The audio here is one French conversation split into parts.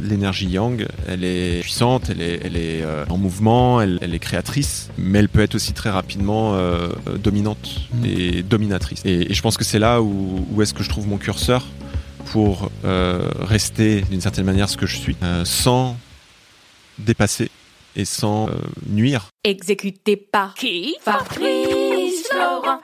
L'énergie yang, elle est puissante, elle est, elle est euh, en mouvement, elle, elle est créatrice, mais elle peut être aussi très rapidement euh, dominante et dominatrice. Et, et je pense que c'est là où, où est-ce que je trouve mon curseur pour euh, rester d'une certaine manière ce que je suis, euh, sans dépasser et sans euh, nuire. Exécuté par qui? Fabrice Florent.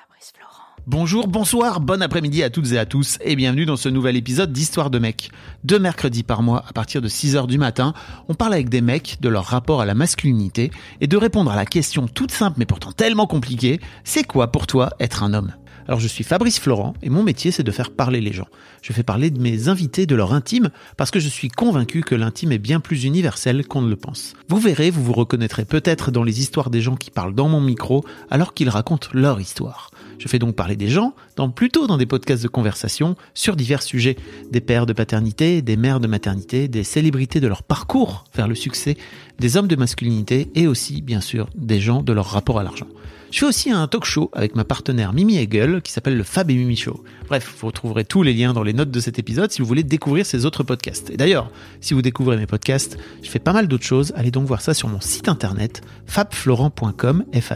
Bonjour, bonsoir, bon après-midi à toutes et à tous et bienvenue dans ce nouvel épisode d'Histoire de mecs. Deux mercredis par mois à partir de 6h du matin, on parle avec des mecs de leur rapport à la masculinité et de répondre à la question toute simple mais pourtant tellement compliquée, c'est quoi pour toi être un homme? Alors je suis Fabrice Florent et mon métier c'est de faire parler les gens. Je fais parler de mes invités de leur intime parce que je suis convaincu que l'intime est bien plus universel qu'on ne le pense. Vous verrez, vous vous reconnaîtrez peut-être dans les histoires des gens qui parlent dans mon micro alors qu'ils racontent leur histoire. Je fais donc parler des gens, dans, plutôt dans des podcasts de conversation, sur divers sujets. Des pères de paternité, des mères de maternité, des célébrités de leur parcours vers le succès, des hommes de masculinité et aussi, bien sûr, des gens de leur rapport à l'argent. Je fais aussi un talk show avec ma partenaire Mimi Hegel qui s'appelle le Fab et Mimi Show. Bref, vous retrouverez tous les liens dans les notes de cet épisode si vous voulez découvrir ces autres podcasts. Et d'ailleurs, si vous découvrez mes podcasts, je fais pas mal d'autres choses. Allez donc voir ça sur mon site internet fabflorent.com, f.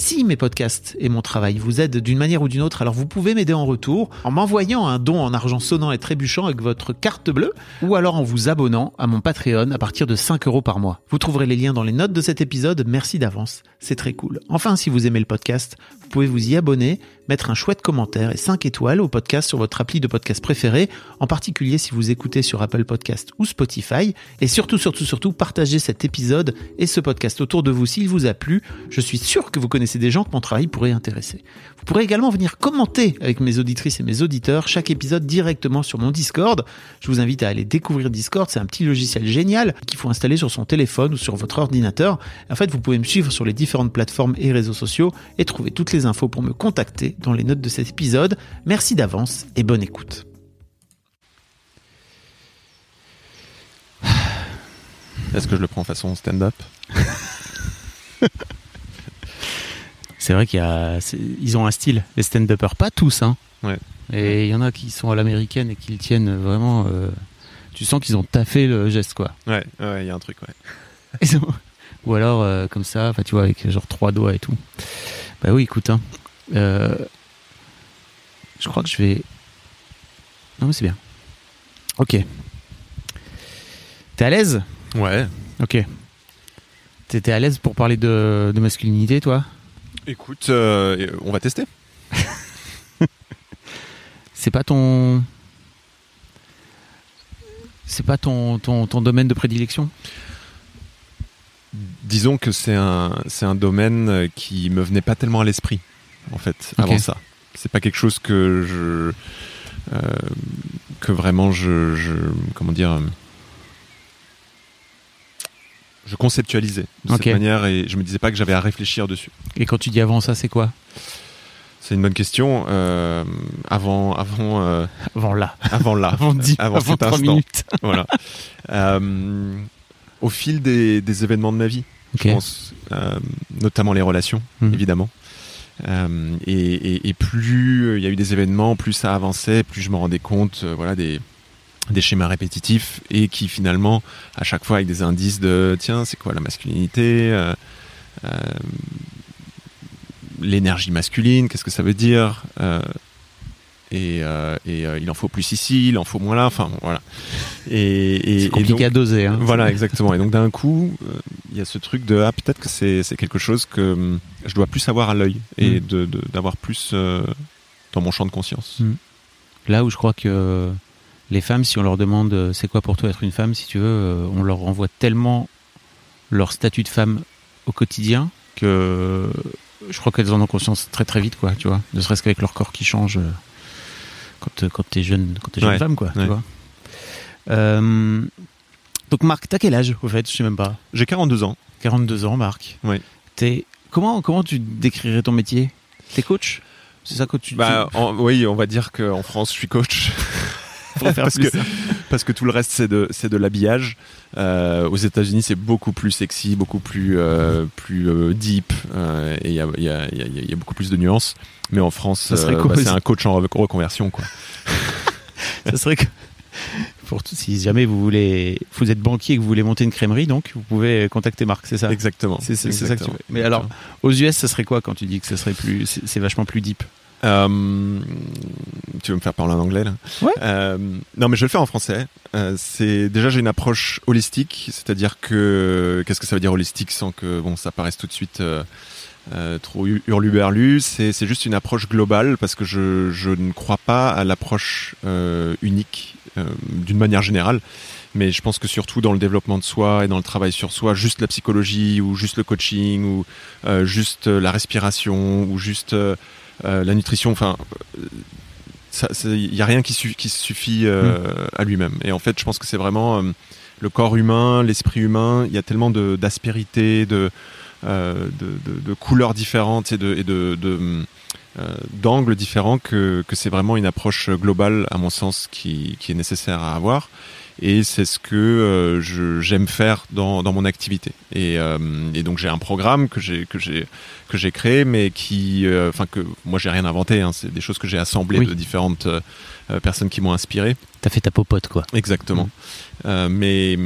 Si mes podcasts et mon travail vous aident d'une manière ou d'une autre, alors vous pouvez m'aider en retour en m'envoyant un don en argent sonnant et trébuchant avec votre carte bleue ou alors en vous abonnant à mon Patreon à partir de 5 euros par mois. Vous trouverez les liens dans les notes de cet épisode. Merci d'avance. C'est très cool. Enfin, si vous aimez le podcast, vous pouvez vous y abonner, mettre un chouette commentaire et 5 étoiles au podcast sur votre appli de podcast préféré, en particulier si vous écoutez sur Apple Podcast ou Spotify. Et surtout, surtout, surtout, partagez cet épisode et ce podcast autour de vous s'il vous a plu. Je suis sûr que vous connaissez des gens que mon travail pourrait intéresser. Vous pourrez également venir commenter avec mes auditrices et mes auditeurs chaque épisode directement sur mon Discord. Je vous invite à aller découvrir Discord, c'est un petit logiciel génial qu'il faut installer sur son téléphone ou sur votre ordinateur. En fait, vous pouvez me suivre sur les différentes plateformes et réseaux sociaux et trouver toutes les infos pour me contacter dans les notes de cet épisode. Merci d'avance et bonne écoute. Est-ce que je le prends façon stand-up? C'est vrai qu'il y a, c'est- ils ont un style, les stand-uppers, pas tous, hein. Ouais. Et il y en a qui sont à l'américaine et qui le tiennent vraiment. euh, tu sens qu'ils ont taffé le geste, quoi. Ouais, ouais, il y a un truc, ouais. Ou alors euh, comme ça, enfin tu vois, avec genre trois doigts et tout. Bah oui, écoute, hein. Euh, je crois que je vais. Non, mais c'est bien. Ok. T'es à l'aise? Ouais. Ok. T'es à l'aise pour parler de, de masculinité, toi? Écoute, euh, on va tester. C'est pas ton. C'est pas ton, ton, ton domaine de prédilection? Disons que c'est un, c'est un domaine qui me venait pas tellement à l'esprit, en fait, avant ça. C'est pas quelque chose que je. euh, que vraiment je. je- comment dire. Je conceptualisais de cette manière et je me disais pas que j'avais à réfléchir dessus. Et quand tu dis avant ça, c'est quoi? C'est une bonne question. euh, avant, avant, euh, Avant là. avant là, Avant, dix- avant avant cet 3 instant. minutes. voilà. Au fil des, des événements de ma vie, Ok. je pense, notamment les relations, Mhm. évidemment. Euh, et, plus euh, il y a eu des événements, plus ça avançait, plus je me rendais compte, euh, voilà, des schémas répétitifs et qui finalement, à chaque fois avec des indices de tiens, c'est quoi la masculinité, l'énergie masculine, qu'est-ce que ça veut dire, et, euh, et, euh, il en faut plus ici, il en faut moins là, enfin voilà. Et, et- C'est et compliqué donc- à doser. Hein. voilà, exactement. Et donc d'un coup, euh, il y a ce truc de ah peut-être que c'est quelque chose que hum, je dois plus avoir à l'œil et Mm. de d'avoir plus dans mon champ de conscience. Mm. Là où je crois que les femmes, si on leur demande c'est quoi pour toi être une femme, si tu veux, on leur renvoie tellement leur statut de femme au quotidien que je crois qu'elles en ont conscience très très vite, quoi, tu vois. Ne serait-ce qu'avec leur corps qui change. Euh. quand, quand t'es jeune, quand t'es jeune Ouais, femme, quoi. Tu ouais. vois. Euh, donc, Marc, t'as quel âge, au fait? Je sais même pas. J'ai 42 ans. 42 ans, Marc. Oui. T'es, comment, comment tu décrirais ton métier? T'es coach? C'est ça que tu Bah, en- oui, on va dire qu'en France, je suis coach. tu- pour faire parce plus que- ça. parce que tout le reste c'est de l'habillage. Euh, aux États-Unis c'est beaucoup plus sexy, beaucoup plus euh, plus euh, deep et il y a il y a, il y a- il y a beaucoup plus de nuances. Mais en France euh, bah, c'est un coach en re- reconversion quoi. Ça serait que. Pour tout, si jamais vous voulez, vous êtes banquier et que vous voulez monter une crèmerie, donc vous pouvez contacter Marc, c'est ça? Exactement. C'est c'est- c'est ça que tu Exactement. veux. Mais alors, aux US, ça serait quoi quand tu dis que serait plus, c'est vachement plus deep? Euh, tu veux me faire parler en anglais là Ouais. Euh, non, mais je vais le faire en français. Euh, c'est déjà j'ai une approche holistique, c'est-à-dire que qu'est-ce que ça veut dire holistique sans que bon ça paraisse tout de suite euh, euh, trop hu- hurluberlu. C'est c'est juste une approche globale parce que je je ne crois pas à l'approche euh, unique euh, d'une manière générale. Mais je pense que surtout dans le développement de soi et dans le travail sur soi, juste la psychologie ou juste le coaching ou euh, juste la respiration ou juste euh, euh, la nutrition, enfin, il n'y a rien qui, su- qui suffit euh, à lui-même. Et en fait, je pense que c'est vraiment euh, le corps humain, l'esprit humain. Il y a tellement d'aspérités, de, euh, de, de- de couleurs différentes et de, et de, de, euh, d'angles différents que, que c'est vraiment une approche globale, à mon sens, qui, qui est nécessaire à avoir. Et c'est ce que euh, je- j'aime faire dans, dans mon activité. Et, euh, et donc j'ai un programme que j'ai que j'ai que j'ai créé, mais qui, euh, enfin que moi j'ai rien inventé. hein, c'est des choses que j'ai assemblées Oui. de différentes personnes qui m'ont inspiré. T'as fait ta popote, quoi. Exactement. Euh, mais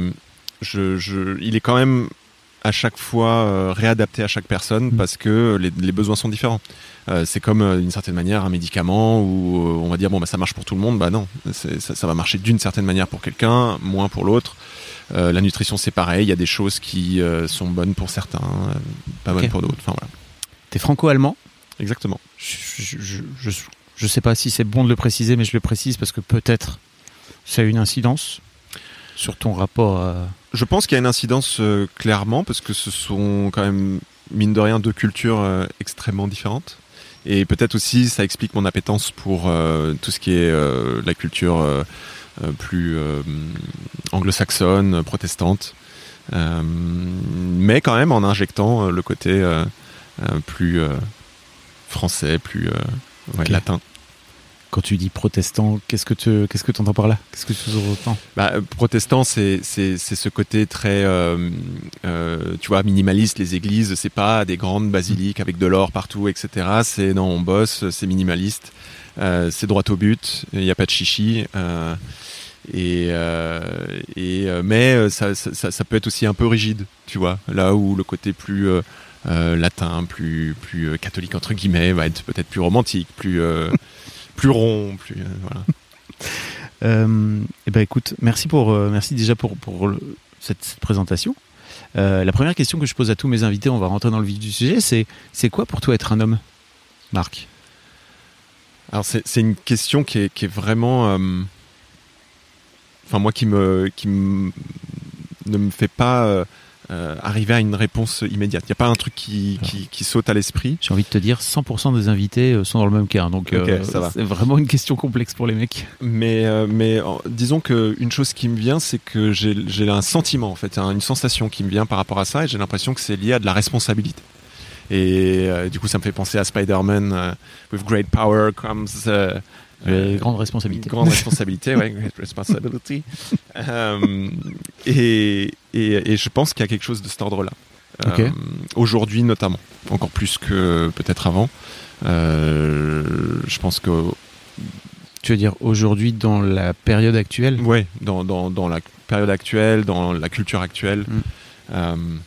je, je, il est quand même à chaque fois euh, réadapté à chaque personne Mm. parce que les, les besoins sont différents. Euh, c'est comme euh, d'une certaine manière un médicament où on va dire bon bah ça marche pour tout le monde. Bah non, ça, ça va marcher d'une certaine manière pour quelqu'un, moins pour l'autre. Euh, la nutrition c'est pareil. Il y a des choses qui euh, sont bonnes pour certains, euh, pas bonnes pour d'autres. Enfin voilà. T'es franco-allemand? Exactement. Je, je, je, je, je sais pas si c'est bon de le préciser, mais je le précise parce que peut-être ça a une incidence sur ton rapport à. Je pense qu'il y a une incidence euh, clairement parce que ce sont quand même mine de rien deux cultures euh, extrêmement différentes. Et peut-être aussi ça explique mon appétence pour euh, tout ce qui est la culture plus anglo-saxonne, protestante, mais quand même en injectant le côté plus français, plus ouais, latin. Quand tu dis protestant, qu'est-ce que tu qu'est-ce que entends par là? Qu'est-ce que tu entends? Bah, euh, protestant, c'est ce côté très, euh, euh, tu vois, minimaliste. Les églises, c'est pas des grandes basiliques avec de l'or partout, etc. C'est non, on bosse, c'est minimaliste, c'est droit au but. Il n'y a pas de chichi. et et mais ça, ça ça peut être aussi un peu rigide, tu vois. Là où le côté plus latin, plus plus catholique entre guillemets, va être peut-être plus romantique, plus plus rond, plus euh, voilà. Euh, eh ben écoute, merci pour euh, merci déjà pour pour le- cette, cette présentation. Euh, la première question que je pose à tous mes invités, on va rentrer dans le vif du sujet, c'est c'est quoi pour toi être un homme, Marc Alors c'est c'est une question qui est, qui est vraiment, enfin moi qui me qui me- ne me fait pas euh, arriver à une réponse immédiate. Il n'y a pas un truc qui, qui, qui saute à l'esprit. J'ai envie de te dire, 100% des invités euh, sont dans le même cas, donc euh, ça va. c'est vraiment une question complexe pour les mecs. Mais, euh, mais disons que une chose qui me vient, c'est que j'ai un sentiment, en fait, hein, une sensation qui me vient par rapport à ça, et j'ai l'impression que c'est lié à de la responsabilité. Et du coup, ça me fait penser à Spider-Man. with great power comes Euh, grande responsabilité. Grande responsabilité, great responsibility. Euh, et, et, et je pense qu'il y a quelque chose de cet ordre-là. Euh, Aujourd'hui, notamment, encore plus que peut-être avant. Je pense que Tu veux dire aujourd'hui dans la période actuelle? Ouais, dans, dans, dans la période actuelle, dans la culture actuelle. Mm.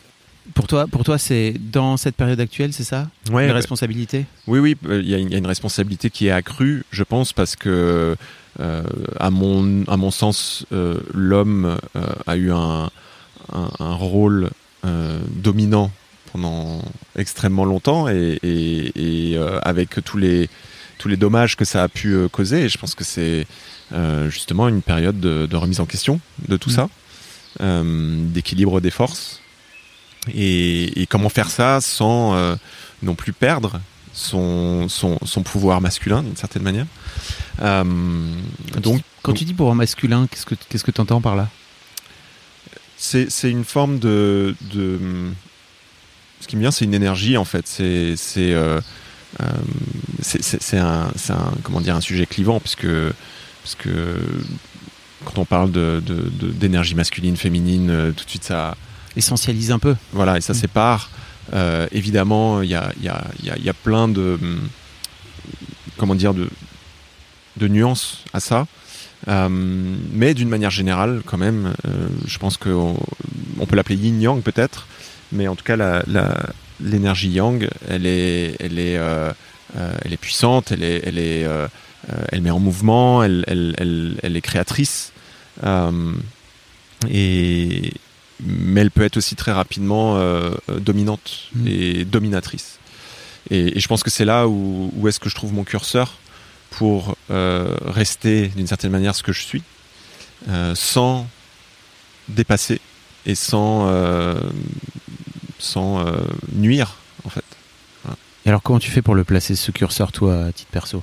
Pour toi, pour toi, c'est dans cette période actuelle, c'est ça ouais, Les bah, responsabilités oui, oui, euh, il y, a une- il y a une responsabilité qui est accrue, je pense, parce que, euh, à, mon, à mon sens, euh, l'homme euh, a eu un, un, un rôle dominant pendant extrêmement longtemps et, et, et, avec tous les, tous les dommages que ça a pu causer. Et je pense que c'est justement une période de, de remise en question de tout Mm. ça, d'équilibre des forces. Et, et comment faire ça sans euh, non plus perdre son, son, son pouvoir masculin d'une certaine manière. Euh, Quand, donc, tu, quand tu dis pouvoir masculin, qu'est-ce que qu'est-ce que tu entends par là? C'est une forme de, de ce qui me vient c'est une énergie en fait c'est c'est euh, euh, c'est- un, un comment dire un sujet clivant puisque parce que quand on parle de d'énergie masculine féminine euh, tout de suite ça Essentialise un peu. voilà et ça Mm. sépare Euh, évidemment il y a y a y a, il y a plein de hum, comment dire de de nuances à ça Euh, mais d'une manière générale, quand même, euh, je pense qu'on on peut l'appeler yin-yang peut-être, mais en tout cas, l'énergie yang, elle est, elle est, elle est puissante, elle est, elle est, elle met en mouvement, elle, elle, elle, elle est créatrice, et mais elle peut être aussi très rapidement euh, euh, dominante Mm. et dominatrice. Et, et je pense que c'est là où, où est-ce que je trouve mon curseur pour euh, rester d'une certaine manière ce que je suis, sans dépasser et sans, sans nuire en fait. Et alors comment tu fais pour le placer ce curseur toi à titre perso?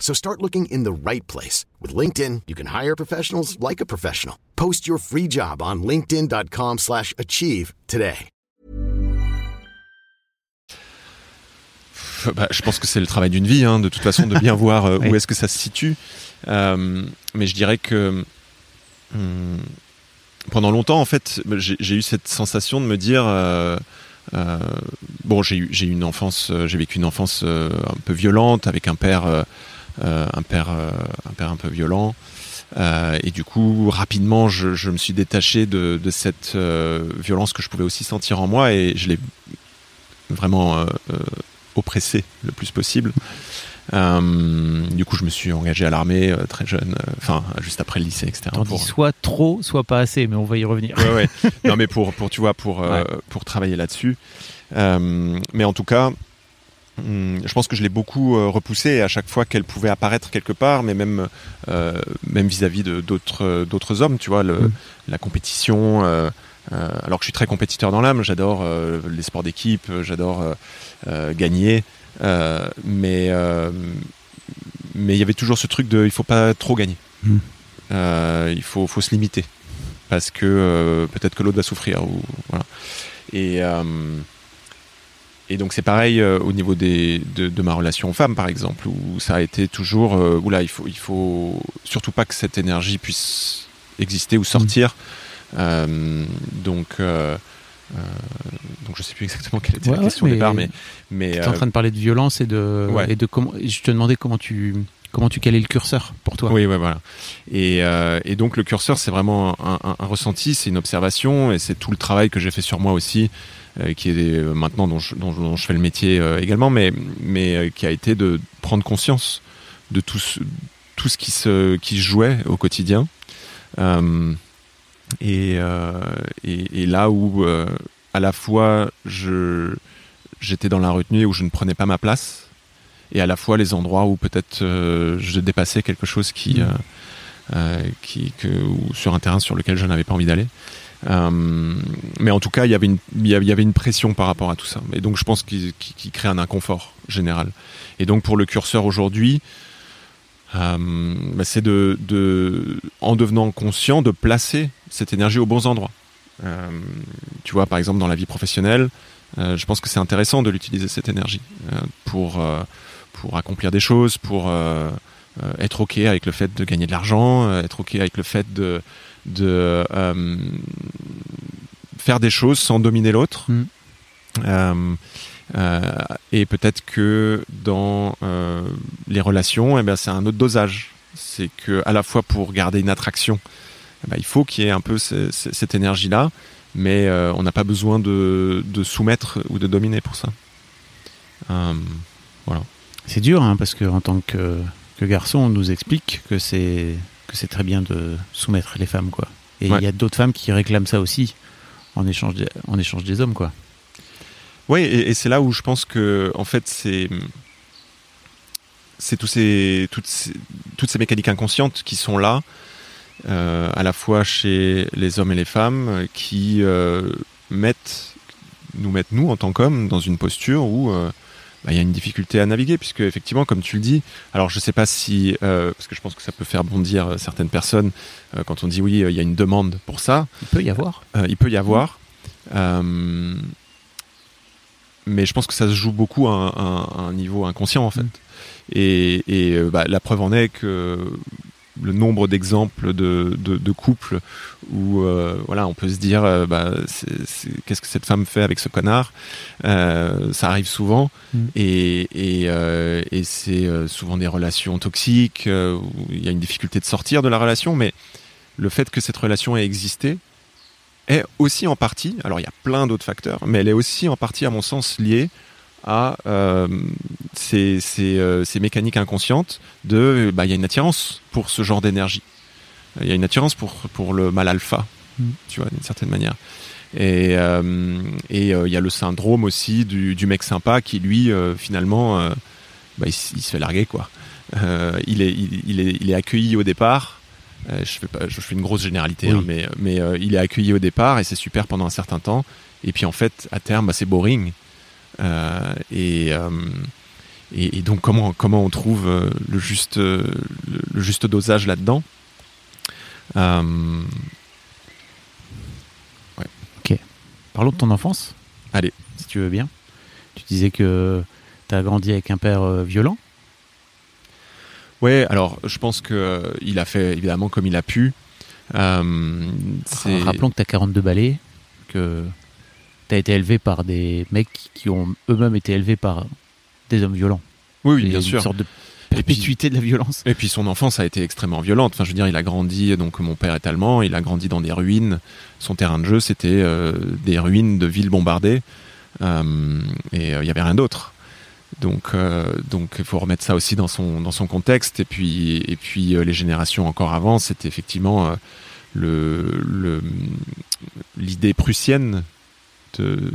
So start looking in the right place. With LinkedIn, you can hire professionals like a professional. Post your free job on linkedin.com slash achieve today. Bah, je pense que c'est le travail d'une vie, hein, de toute façon, de bien voir euh, Oui. où est-ce que ça se situe. Euh, mais je dirais que hum, pendant longtemps, en fait, j'ai eu cette sensation de me dire, euh, euh, bon, j'ai eu, une enfance, euh, j'ai vécu une enfance euh, un peu violente avec un père, euh, un père, euh, un père un peu violent. Euh, et du coup, rapidement, je, je me suis détaché de, de cette euh, violence que je pouvais aussi sentir en moi et je l'ai vraiment euh, euh, oppressé le plus possible. Euh, du coup, je me suis engagé à l'armée euh, très jeune, euh, enfin juste après le lycée, etc. T'en pour- dis soit trop, soit pas assez, mais on va y revenir. Ouais, ouais. non, mais pour, pour tu vois, pour, euh, pour travailler là-dessus. Euh, mais en tout cas, je pense que je l'ai beaucoup euh, repoussée à chaque fois qu'elle pouvait apparaître quelque part, mais même euh, même vis-à-vis de d'autres d'autres hommes, tu vois, le, Mm. la compétition. euh, euh, alors que je suis très compétiteur dans l'âme, j'adore euh, les sports d'équipe, euh, j'adore euh, euh, gagner, euh, mais euh, mais il y avait toujours ce truc de il faut pas trop gagner, Mm. Euh, il faut faut se limiter parce que euh, peut-être que l'autre va souffrir ou voilà. Et euh, et donc c'est pareil euh, au niveau des, de, de ma relation aux femmes par exemple où ça a été toujours euh, oula il faut il faut surtout pas que cette énergie puisse exister ou sortir. Euh, donc euh, donc je sais plus exactement quelle était Ouais, la ouais, question au départ mais mais Tu es en train de parler de violence et de, Ouais. et de comment. Je te demandais comment tu comment tu calais le curseur pour toi. Oui, ouais, voilà. Et, et donc le curseur, c'est vraiment un, un- un ressenti, c'est une observation, et c'est tout le travail que j'ai fait sur moi aussi, qui est euh, maintenant dont je, dont, dont je fais le métier euh, également, mais, mais euh, qui a été de prendre conscience de tout ce, tout ce qui se, qui se jouait au quotidien. Euh, et, euh, et, et là où euh, à la fois je j'étais dans la retenue où je ne prenais pas ma place et à la fois les endroits où peut-être euh, je dépassais quelque chose qui, euh, euh, qui que, ou sur un terrain sur lequel je n'avais pas envie d'aller. Euh, mais en tout cas, il y avait une pression par rapport à tout ça. Et donc, je pense qu'il crée un inconfort général. Et donc, pour le curseur aujourd'hui, euh, bah, c'est de, en devenant conscient, de placer cette énergie aux bons endroits. Euh, tu vois, par exemple, dans la vie professionnelle, je pense que c'est intéressant de l'utiliser cette énergie pour accomplir des choses, pour être ok avec le fait de gagner de l'argent, être ok avec le fait de de euh, faire des choses sans dominer l'autre. Mm. Euh, euh, et peut-être que dans les relations, eh ben, c'est un autre dosage. C'est que à la fois pour garder une attraction, eh ben, il faut qu'il y ait un peu ce- ce- cette énergie-là, mais on n'a pas besoin de, de soumettre ou de dominer pour ça. Euh, C'est dur, hein, parce que en tant que, que garçon, on nous explique que c'est que c'est très bien de soumettre les femmes, quoi. Et il Ouais. y a d'autres femmes qui réclament ça aussi en échange, des- en échange des hommes, quoi. Oui, et, et c'est là où je pense que, en fait, c'est c'est tous ces, toutes, ces, toutes ces mécaniques inconscientes qui sont là, euh, à la fois chez les hommes et les femmes, qui euh, mettent, nous mettent nous en tant qu'hommes dans une posture où euh, bah, il y a une difficulté à naviguer, puisque effectivement, comme tu le dis, alors je sais pas si, euh, parce que je pense que ça peut faire bondir euh, certaines personnes euh, quand on dit oui, euh, il y a une demande pour ça. Il peut y avoir. Il peut y avoir. Mais je pense que ça se joue beaucoup à un, à un niveau inconscient en fait. Mm. Et, et, bah, la preuve en est que le nombre d'exemples de, de, de couples où euh, voilà, on peut se dire euh, bah, qu'est-ce que cette femme fait avec ce connard? Euh, Ça arrive souvent. Mm. et, et, et c'est souvent des relations toxiques où il y a une difficulté de sortir de la relation, mais le fait que cette relation ait existé est aussi en partie, alors il y a plein d'autres facteurs, mais elle est aussi en partie, à mon sens, liée à euh, ces, ces, euh, ces mécaniques inconscientes de, bah, il y a une attirance pour ce genre d'énergie. Il y a une attirance pour, pour le mal alpha, Mm. tu vois, d'une certaine manière. Et euh, et, euh, il y a le syndrome aussi du, du mec sympa qui, lui, finalement, bah, il, se fait larguer, quoi. Il, est, il, il est, il est accueilli au départ. Je, fais pas, je fais une grosse généralité, Oui. hein, mais, mais euh, il est accueilli au départ et c'est super pendant un certain temps. Et puis en fait, à terme, bah, c'est boring. Euh, et, euh, et, et donc, comment, comment on trouve euh, le, juste, le, le juste dosage là-dedans? Euh, Parlons de ton enfance. Allez. Si tu veux bien. Tu disais que tu as grandi avec un père violent. Ouais, alors je pense que euh, il a fait évidemment comme il a pu. Euh, Rappelons que tu as 42 balais, que tu as été élevé par des mecs qui ont eux-mêmes été élevés par des hommes violents. oui, oui, bien une sûr. sorte de puis- perpétuité de la violence. Et puis son enfance a été extrêmement violente. Enfin, je veux dire, il a grandi, donc mon père est allemand, il a grandi dans des ruines. Son terrain de jeu, c'était euh, des ruines de villes bombardées. Euh, et euh, il y avait rien d'autre. Donc, donc, il faut remettre ça aussi dans son dans son contexte. Et puis, et puis les générations encore avant, c'était effectivement le- l'idée prussienne de-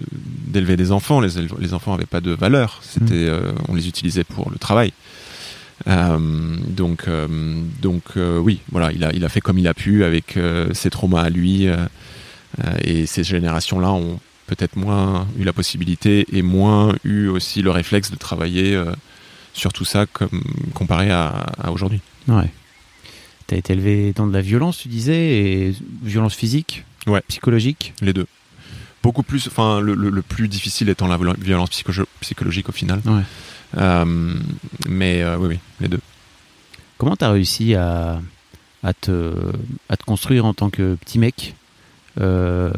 d'élever des enfants. Les, enfants n'avaient pas de valeur. C'était, euh, on les utilisait pour le travail. Euh, donc, euh, donc euh, oui, voilà, il a, il a fait comme il a pu avec euh, ses traumas à lui. euh, euh, et ces générations-là ont peut-être moins eu la possibilité et moins eu aussi le réflexe de travailler euh, sur tout ça comme comparé à, à aujourd'hui. Ouais. Tu as été élevé dans de la violence, tu disais, et violence physique, Ouais. psychologique? Les deux. Beaucoup plus, enfin, le, le- le plus difficile étant la viol- violence psycho- psychologique au final. Ouais. Euh, mais euh, oui, oui, les deux. Comment tu as réussi à, à, te, à te construire en tant que petit mec euh,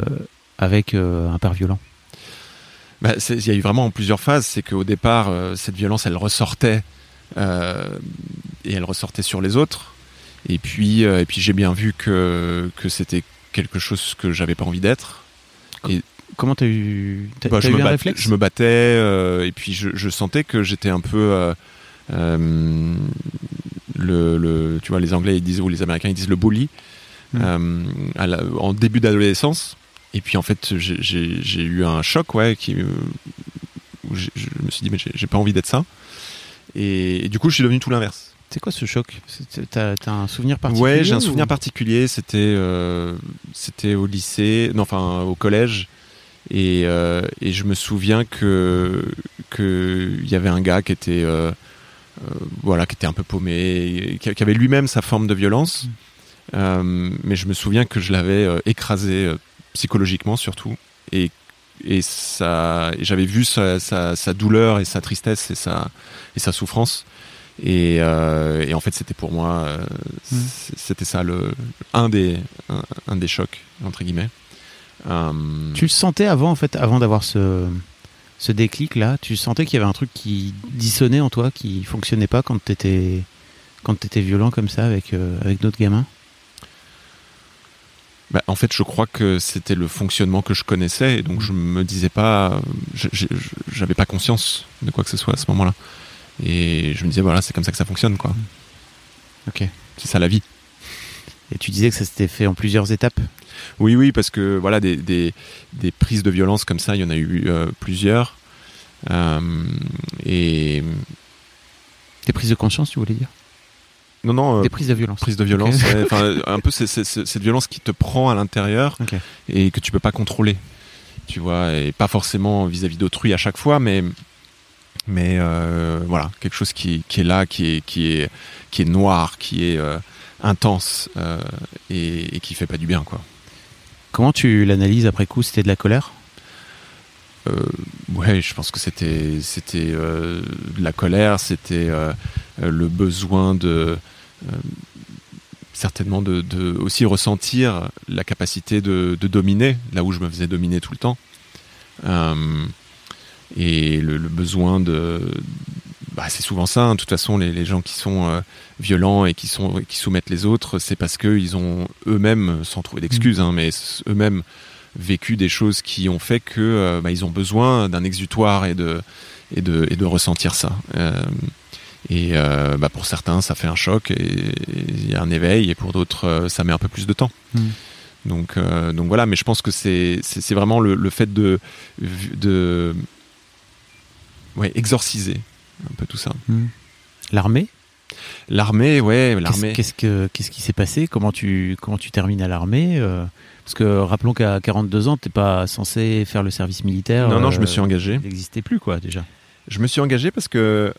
avec un père violent? Bah, il y a eu vraiment plusieurs phases. C'est qu'au départ, cette violence, elle ressortait et elle ressortait sur les autres. Et puis, et puis j'ai bien vu que, que c'était quelque chose que j'avais pas envie d'être. Comment tu as eu, t'as- Bah, t'as je, eu me un bat- réflexe? je me battais euh, et puis je, je sentais que j'étais un peu euh, euh, le, le- tu vois les Anglais ils disent ou les Américains ils disent le bully Mm. euh, à la- en début d'adolescence. Et puis en fait j'ai- eu un choc ouais qui où je me suis dit mais j'ai pas envie d'être ça. Et, et du coup je suis devenu tout l'inverse. C'est quoi ce choc? T'as as un souvenir particulier Ouais, j'ai un ou- souvenir particulier. C'était euh, c'était au lycée, non, enfin au collège, et, euh, et je me souviens que que il y avait un gars qui était euh, euh, voilà, qui était un peu paumé, et qui, qui avait lui-même sa forme de violence, Euh, mais je me souviens que je l'avais écrasé psychologiquement surtout, et et ça, et j'avais vu sa, sa, sa douleur et sa tristesse et sa et sa souffrance. Et, et en fait, c'était pour moi, Mm. c'était ça le un des un, un des chocs entre guillemets. Euh, Tu le sentais avant, en fait, avant d'avoir ce, ce déclic-là Tu sentais qu'il y avait un truc qui dissonnait en toi, qui fonctionnait pas quand t'étais quand t'étais violent comme ça avec, euh, avec d'autres gamins? Bah, en fait, je crois que c'était le fonctionnement que je connaissais, et donc je me disais pas, j'avais pas conscience de quoi que ce soit à ce moment-là. Et je me disais voilà, c'est comme ça que ça fonctionne, quoi. Ok. C'est ça la vie. Et tu disais que ça s'était fait en plusieurs étapes Oui, oui, parce que voilà, des, des, des prises de violence comme ça, il y en a eu euh, plusieurs. Euh, et Des prises de conscience, tu voulais dire? Non, non, euh, Des prises de violence. prise de violence, Ok. ouais, enfin, un peu c'est- c'est- c'est- cette violence qui te prend à l'intérieur et que tu peux pas contrôler, tu vois, et pas forcément vis-à-vis d'autrui à chaque fois, mais mais euh, voilà, quelque chose qui, qui est là, qui est qui est qui est noir, qui est euh, intense euh, et, et qui fait pas du bien, quoi. Comment tu l'analyses après coup? C'était de la colère? Euh, ouais, je pense que c'était c'était euh, de la colère, c'était euh, le besoin de certainement de, de aussi ressentir la capacité de, de dominer là où je me faisais dominer tout le temps et le, le besoin de bah, c'est souvent ça hein. de toute façon les, les gens qui sont euh, violents et qui sont qui soumettent les autres c'est parce que ils ont eux-mêmes sans trouver d'excuses hein, mais eux-mêmes vécu des choses qui ont fait que euh, bah, ils ont besoin d'un exutoire et de et de et de ressentir ça Euh, et euh, bah, pour certains ça fait un choc et il y a un éveil et pour d'autres ça met un peu plus de temps Mm. donc donc voilà mais je pense que c'est vraiment le, le fait de de ouais exorciser un peu tout ça L'armée? L'armée ouais Qu'est-ce l'armée qu'est-ce que qu'est-ce qui s'est passé? Comment tu comment tu termines à l'armée Euh, Parce que rappelons qu'à 42 ans, t'es pas censé faire le service militaire. non non je me euh, suis engagé Il n'existait plus quoi déjà. Je me suis engagé parce que,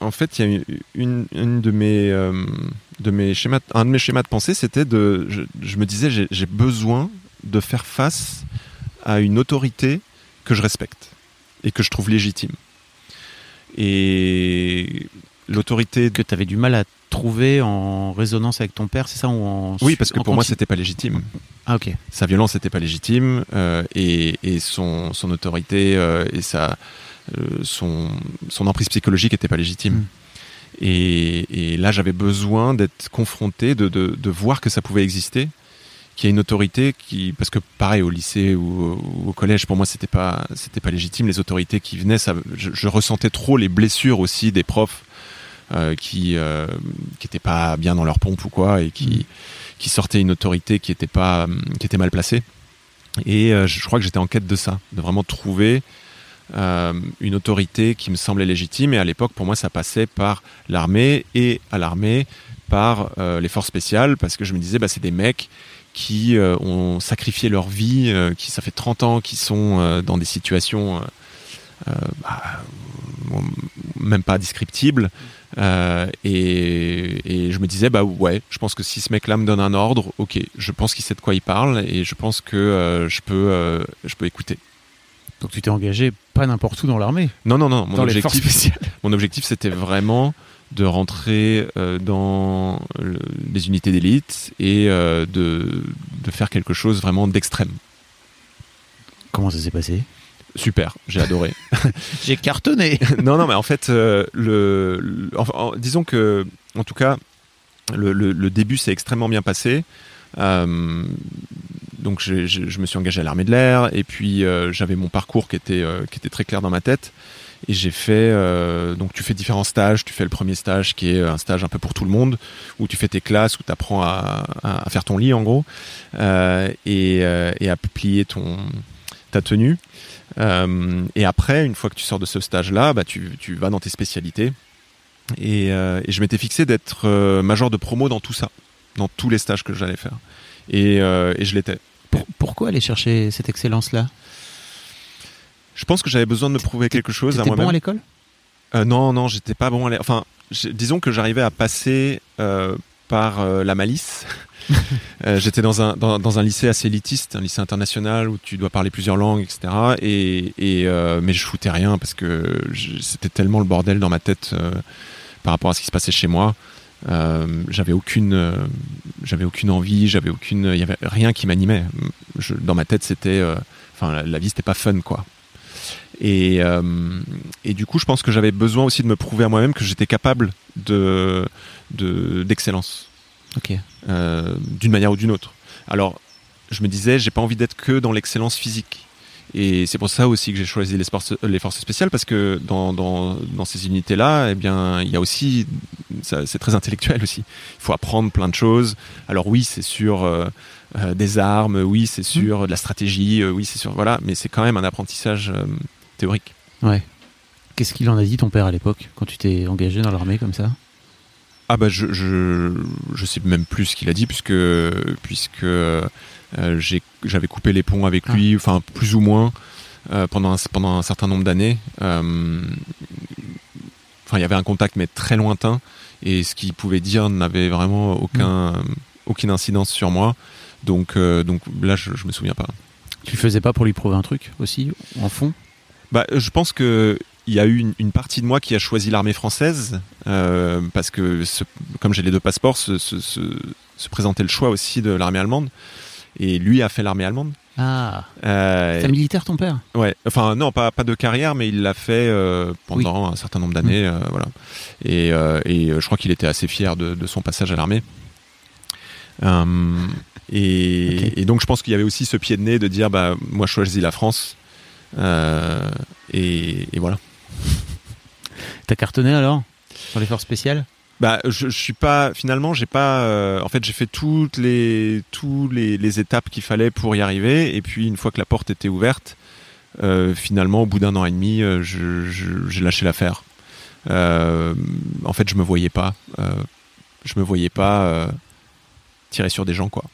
en fait, il y a une, une de mes, euh, de mes schémas, un de mes schémas de pensée, c'était de, je, je me disais, j'ai j'ai besoin de faire face à une autorité que je respecte et que je trouve légitime. Et l'autorité, Que tu avais du mal à trouver en résonance avec ton père, c'est ça ou en oui, parce que en pour moi, c'était pas légitime. Ah ok. Sa violence n'était pas légitime euh, et, et son, son autorité euh, et sa, euh, son, son emprise psychologique n'était pas légitime. Mm. Et, et là, j'avais besoin d'être confronté, de, de, de voir que ça pouvait exister, qu'il y a une autorité qui, parce que pareil au lycée ou, ou au collège, pour moi, c'était pas, c'était pas légitime. Les autorités qui venaient, ça, je, je ressentais trop les blessures aussi des profs euh, qui, euh, qui étaient pas bien dans leur pompe ou quoi et qui, qui sortaient une autorité qui était pas, qui était mal placée. Et euh, je crois que j'étais en quête de ça, de vraiment trouver euh, une autorité qui me semblait légitime. Et à l'époque, pour moi, ça passait par l'armée et à l'armée par euh, les forces spéciales, parce que je me disais, bah, c'est des mecs qui euh, ont sacrifié leur vie, euh, qui ça fait 30 ans qu'ils sont euh, dans des situations bah, même pas descriptibles. Et, et je me disais, bah ouais, je pense que si ce mec-là me donne un ordre, ok, je pense qu'il sait de quoi il parle et je pense que je peux, je peux écouter. Donc tu t'es engagé pas n'importe où dans l'armée. Non, non, non. Mon dans les forces objectif, spéciales. mon objectif, c'était vraiment de rentrer euh, dans le- les unités d'élite et euh, de, de faire quelque chose vraiment d'extrême. Comment ça s'est passé? Super, j'ai adoré. J'ai cartonné. non, non, mais en fait, euh, le, le- enfin, en- disons que, en tout cas, le, le- le début s'est extrêmement bien passé. Euh, donc, je me suis engagé à l'armée de l'air, et puis euh, j'avais mon parcours qui était, euh, qui était très clair dans ma tête. Et j'ai fait, euh, donc tu fais différents stages. Tu fais le premier stage qui est un stage un peu pour tout le monde, où tu fais tes classes, où tu apprends à, faire ton lit en gros, euh, et, euh, et à plier ton, ta tenue. Et après, une fois que tu sors de ce stage-là, bah, tu, vas dans tes spécialités. Et, je m'étais fixé d'être major de promo dans tout ça, dans tous les stages que j'allais faire. Et, je l'étais. Pour- pourquoi aller chercher cette excellence-là? Je pense que j'avais besoin de me prouver quelque chose à T'étais bon moi-même. à l'école? Euh, non, non, j'étais pas bon à l'air. Enfin, disons que j'arrivais à passer euh, par euh, la malice. Euh, j'étais dans un, dans, dans un lycée assez élitiste, un lycée international où tu dois parler plusieurs langues, etc. Et, et, mais je foutais rien parce que c'était tellement le bordel dans ma tête par rapport à ce qui se passait chez moi. Euh, j'avais aucune, euh, j'avais aucune envie, j'avais aucune, il y avait rien qui m'animait. Dans ma tête, c'était, euh, enfin, la, la vie c'était pas fun quoi. Et, euh, et du coup, je pense que j'avais besoin aussi de me prouver à moi-même que j'étais capable de de- d'excellence, Ok. euh, d'une manière ou d'une autre. Alors, je me disais, j'ai pas envie d'être que dans l'excellence physique. Et c'est pour ça aussi que j'ai choisi les, sports- les forces spéciales parce que dans, dans, dans ces unités-là, eh bien, il y a aussi, c'est très intellectuel aussi. Il faut apprendre plein de choses. Alors oui, c'est sur euh, euh, des armes, oui, c'est sur de la stratégie, euh, oui, c'est sur voilà, mais c'est quand même un apprentissage théorique. Ouais. Qu'est-ce qu'il en a dit ton père à l'époque quand tu t'es engagé dans l'armée comme ça? Ah bah je, je, je sais même plus ce qu'il a dit puisque puisque euh, j'avais coupé les ponts avec lui, enfin plus ou moins euh, pendant un, pendant un certain nombre d'années. Euh, Enfin il y avait un contact mais très lointain et ce qu'il pouvait dire n'avait vraiment aucun aucune incidence sur moi. Donc euh, donc là je, je me souviens pas. Tu le faisais pas pour lui prouver un truc aussi en fond? Bah, je pense que il y a eu une, une partie de moi qui a choisi l'armée française euh, parce que, ce- comme j'ai les deux passeports, se, se, se, se présentait le choix aussi de l'armée allemande. Et lui a fait l'armée allemande. Ah, Euh, c'est un militaire ton père? Ouais, enfin non, pas pas de carrière, mais il l'a fait euh, pendant un certain nombre d'années, euh, voilà. Et, et je crois qu'il était assez fier de, de son passage à l'armée. Et donc je pense qu'il y avait aussi ce pied de nez de dire bah moi je choisis la France. Euh, et, et voilà. T'as cartonné alors Sur les forces spéciales Bah, je, je suis pas. Finalement, j'ai pas. euh, en fait, j'ai fait toutes les tous les, les étapes qu'il fallait pour y arriver. Et puis, une fois que la porte était ouverte, euh, finalement, au bout d'un an et demi, j'ai lâché l'affaire. Euh, en fait, je me voyais pas. je me voyais pas tirer sur des gens, quoi.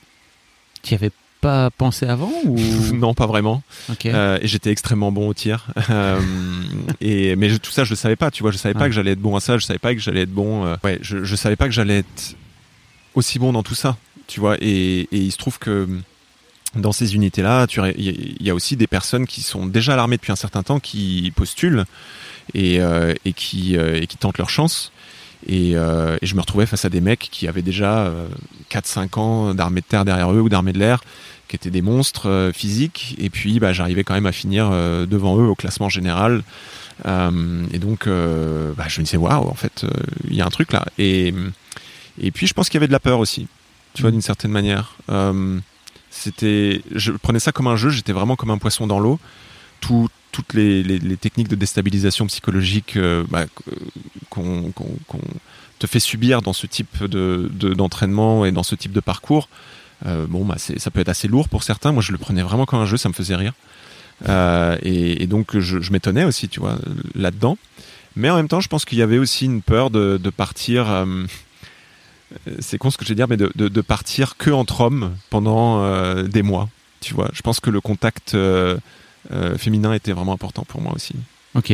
Tu avais pas pensé avant ou non, pas vraiment. Ok. Euh, et j'étais extrêmement bon au tir. Euh, et mais je- tout ça, je le savais pas. Tu vois, je savais pas que j'allais être bon à ça. Je savais pas que j'allais être bon. euh, ouais, je, je savais pas que j'allais être aussi bon dans tout ça. Tu vois. Et, et il se trouve que dans ces unités-là, il y, a- aussi des personnes qui sont déjà à l'armée depuis un certain temps, qui postulent et, et qui et qui tentent leur chance. Et, euh, et je me retrouvais face à des mecs qui avaient déjà euh, 4-5 ans d'armée de terre derrière eux ou d'armée de l'air, qui étaient des monstres euh, physiques. Et puis bah, j'arrivais quand même à finir euh, devant eux au classement général. Et donc bah, je me disais, waouh, en fait, il y a un truc là. Et, et puis je pense qu'il y avait de la peur aussi, tu vois, d'une certaine manière. C'était, je prenais ça comme un jeu, j'étais vraiment comme un poisson dans l'eau. Tout, toutes les, techniques de déstabilisation psychologique euh, bah, qu'on qu'on- te fait subir dans ce type de de- d'entraînement et dans ce type de parcours, euh, bon, bah, ça peut être assez lourd pour certains. Moi, je le prenais vraiment comme un jeu, ça me faisait rire. Euh, et, donc, je, m'étonnais aussi, tu vois, là-dedans. Mais en même temps, je pense qu'il y avait aussi une peur de, de partir. euh, c'est con ce que je vais dire, mais de, de, de partir que entre hommes pendant euh, des mois. Tu vois, je pense que le contact euh, euh, féminin était vraiment important pour moi aussi. Ok.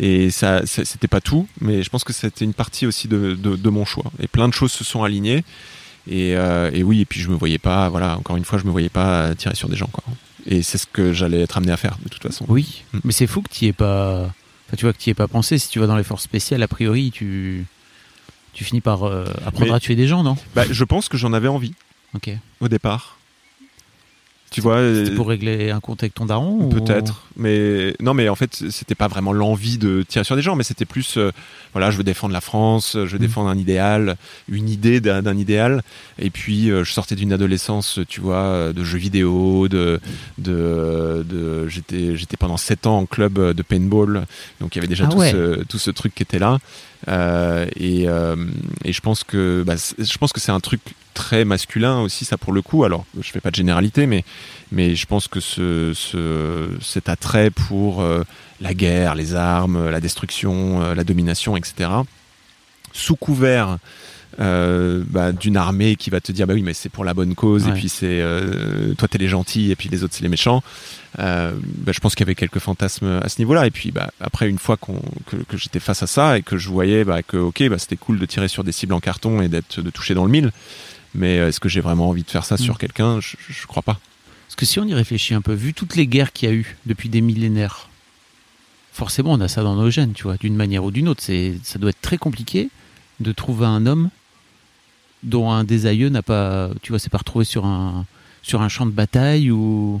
Et ça, ça- c'était pas tout, mais je pense que c'était une partie aussi de, de, de mon choix. Et plein de choses se sont alignées. Et, euh, et oui, et puis je me voyais pas, voilà, encore une fois, je me voyais pas tirer sur des gens, quoi. Et c'est ce que j'allais être amené à faire, de toute façon. Oui, Mm. mais c'est fou que tu es pas. Enfin, tu vois que tu es pas pensé. Si tu vas dans les forces spéciales, a priori, tu tu finis par euh, apprendre Mais- à tuer des gens, non? Bah, je pense que j'en avais envie Ok. au départ. Tu vois, C'était euh, pour régler un compte avec ton daron ou- Peut-être, mais non, mais en fait, c'était pas vraiment l'envie de tirer sur des gens, mais c'était plus, euh, voilà, je veux défendre la France, je veux Mm. défendre un idéal, une idée d'un idéal, et puis euh, je sortais d'une adolescence, tu vois, de jeux vidéo, de, de, de j'étais, j'étais pendant sept ans en club de paintball, donc il y avait déjà Ah tout, ouais. ce, tout ce truc qui était là, Euh, et, euh, et je pense que, bah, je pense que c'est un truc très masculin aussi, ça pour le coup. Alors, je fais pas de généralité, mais mais je pense que ce, ce cet attrait pour euh, la guerre, les armes, la destruction, la domination, etc. Sous couvert euh, bah, d'une armée qui va te dire bah oui mais c'est pour la bonne cause et puis c'est euh, toi t'es les gentils et puis les autres c'est les méchants. Euh, bah, je pense qu'il y avait quelques fantasmes à ce niveau-là et puis bah, après une fois qu'on, que, que j'étais face à ça et que je voyais bah, que ok bah, c'était cool de tirer sur des cibles en carton et d'être de toucher dans le mille, mais est-ce que j'ai vraiment envie de faire ça sur Mm. quelqu'un? Je, je crois pas. Parce que si on y réfléchit un peu, vu toutes les guerres qu'il y a eu depuis des millénaires, forcément on a ça dans nos gènes, tu vois, d'une manière ou d'une autre. C'est, ça doit être très compliqué de trouver un homme dont un des aïeux n'a pas, tu vois, s'est pas retrouvé sur un sur un champ de bataille ou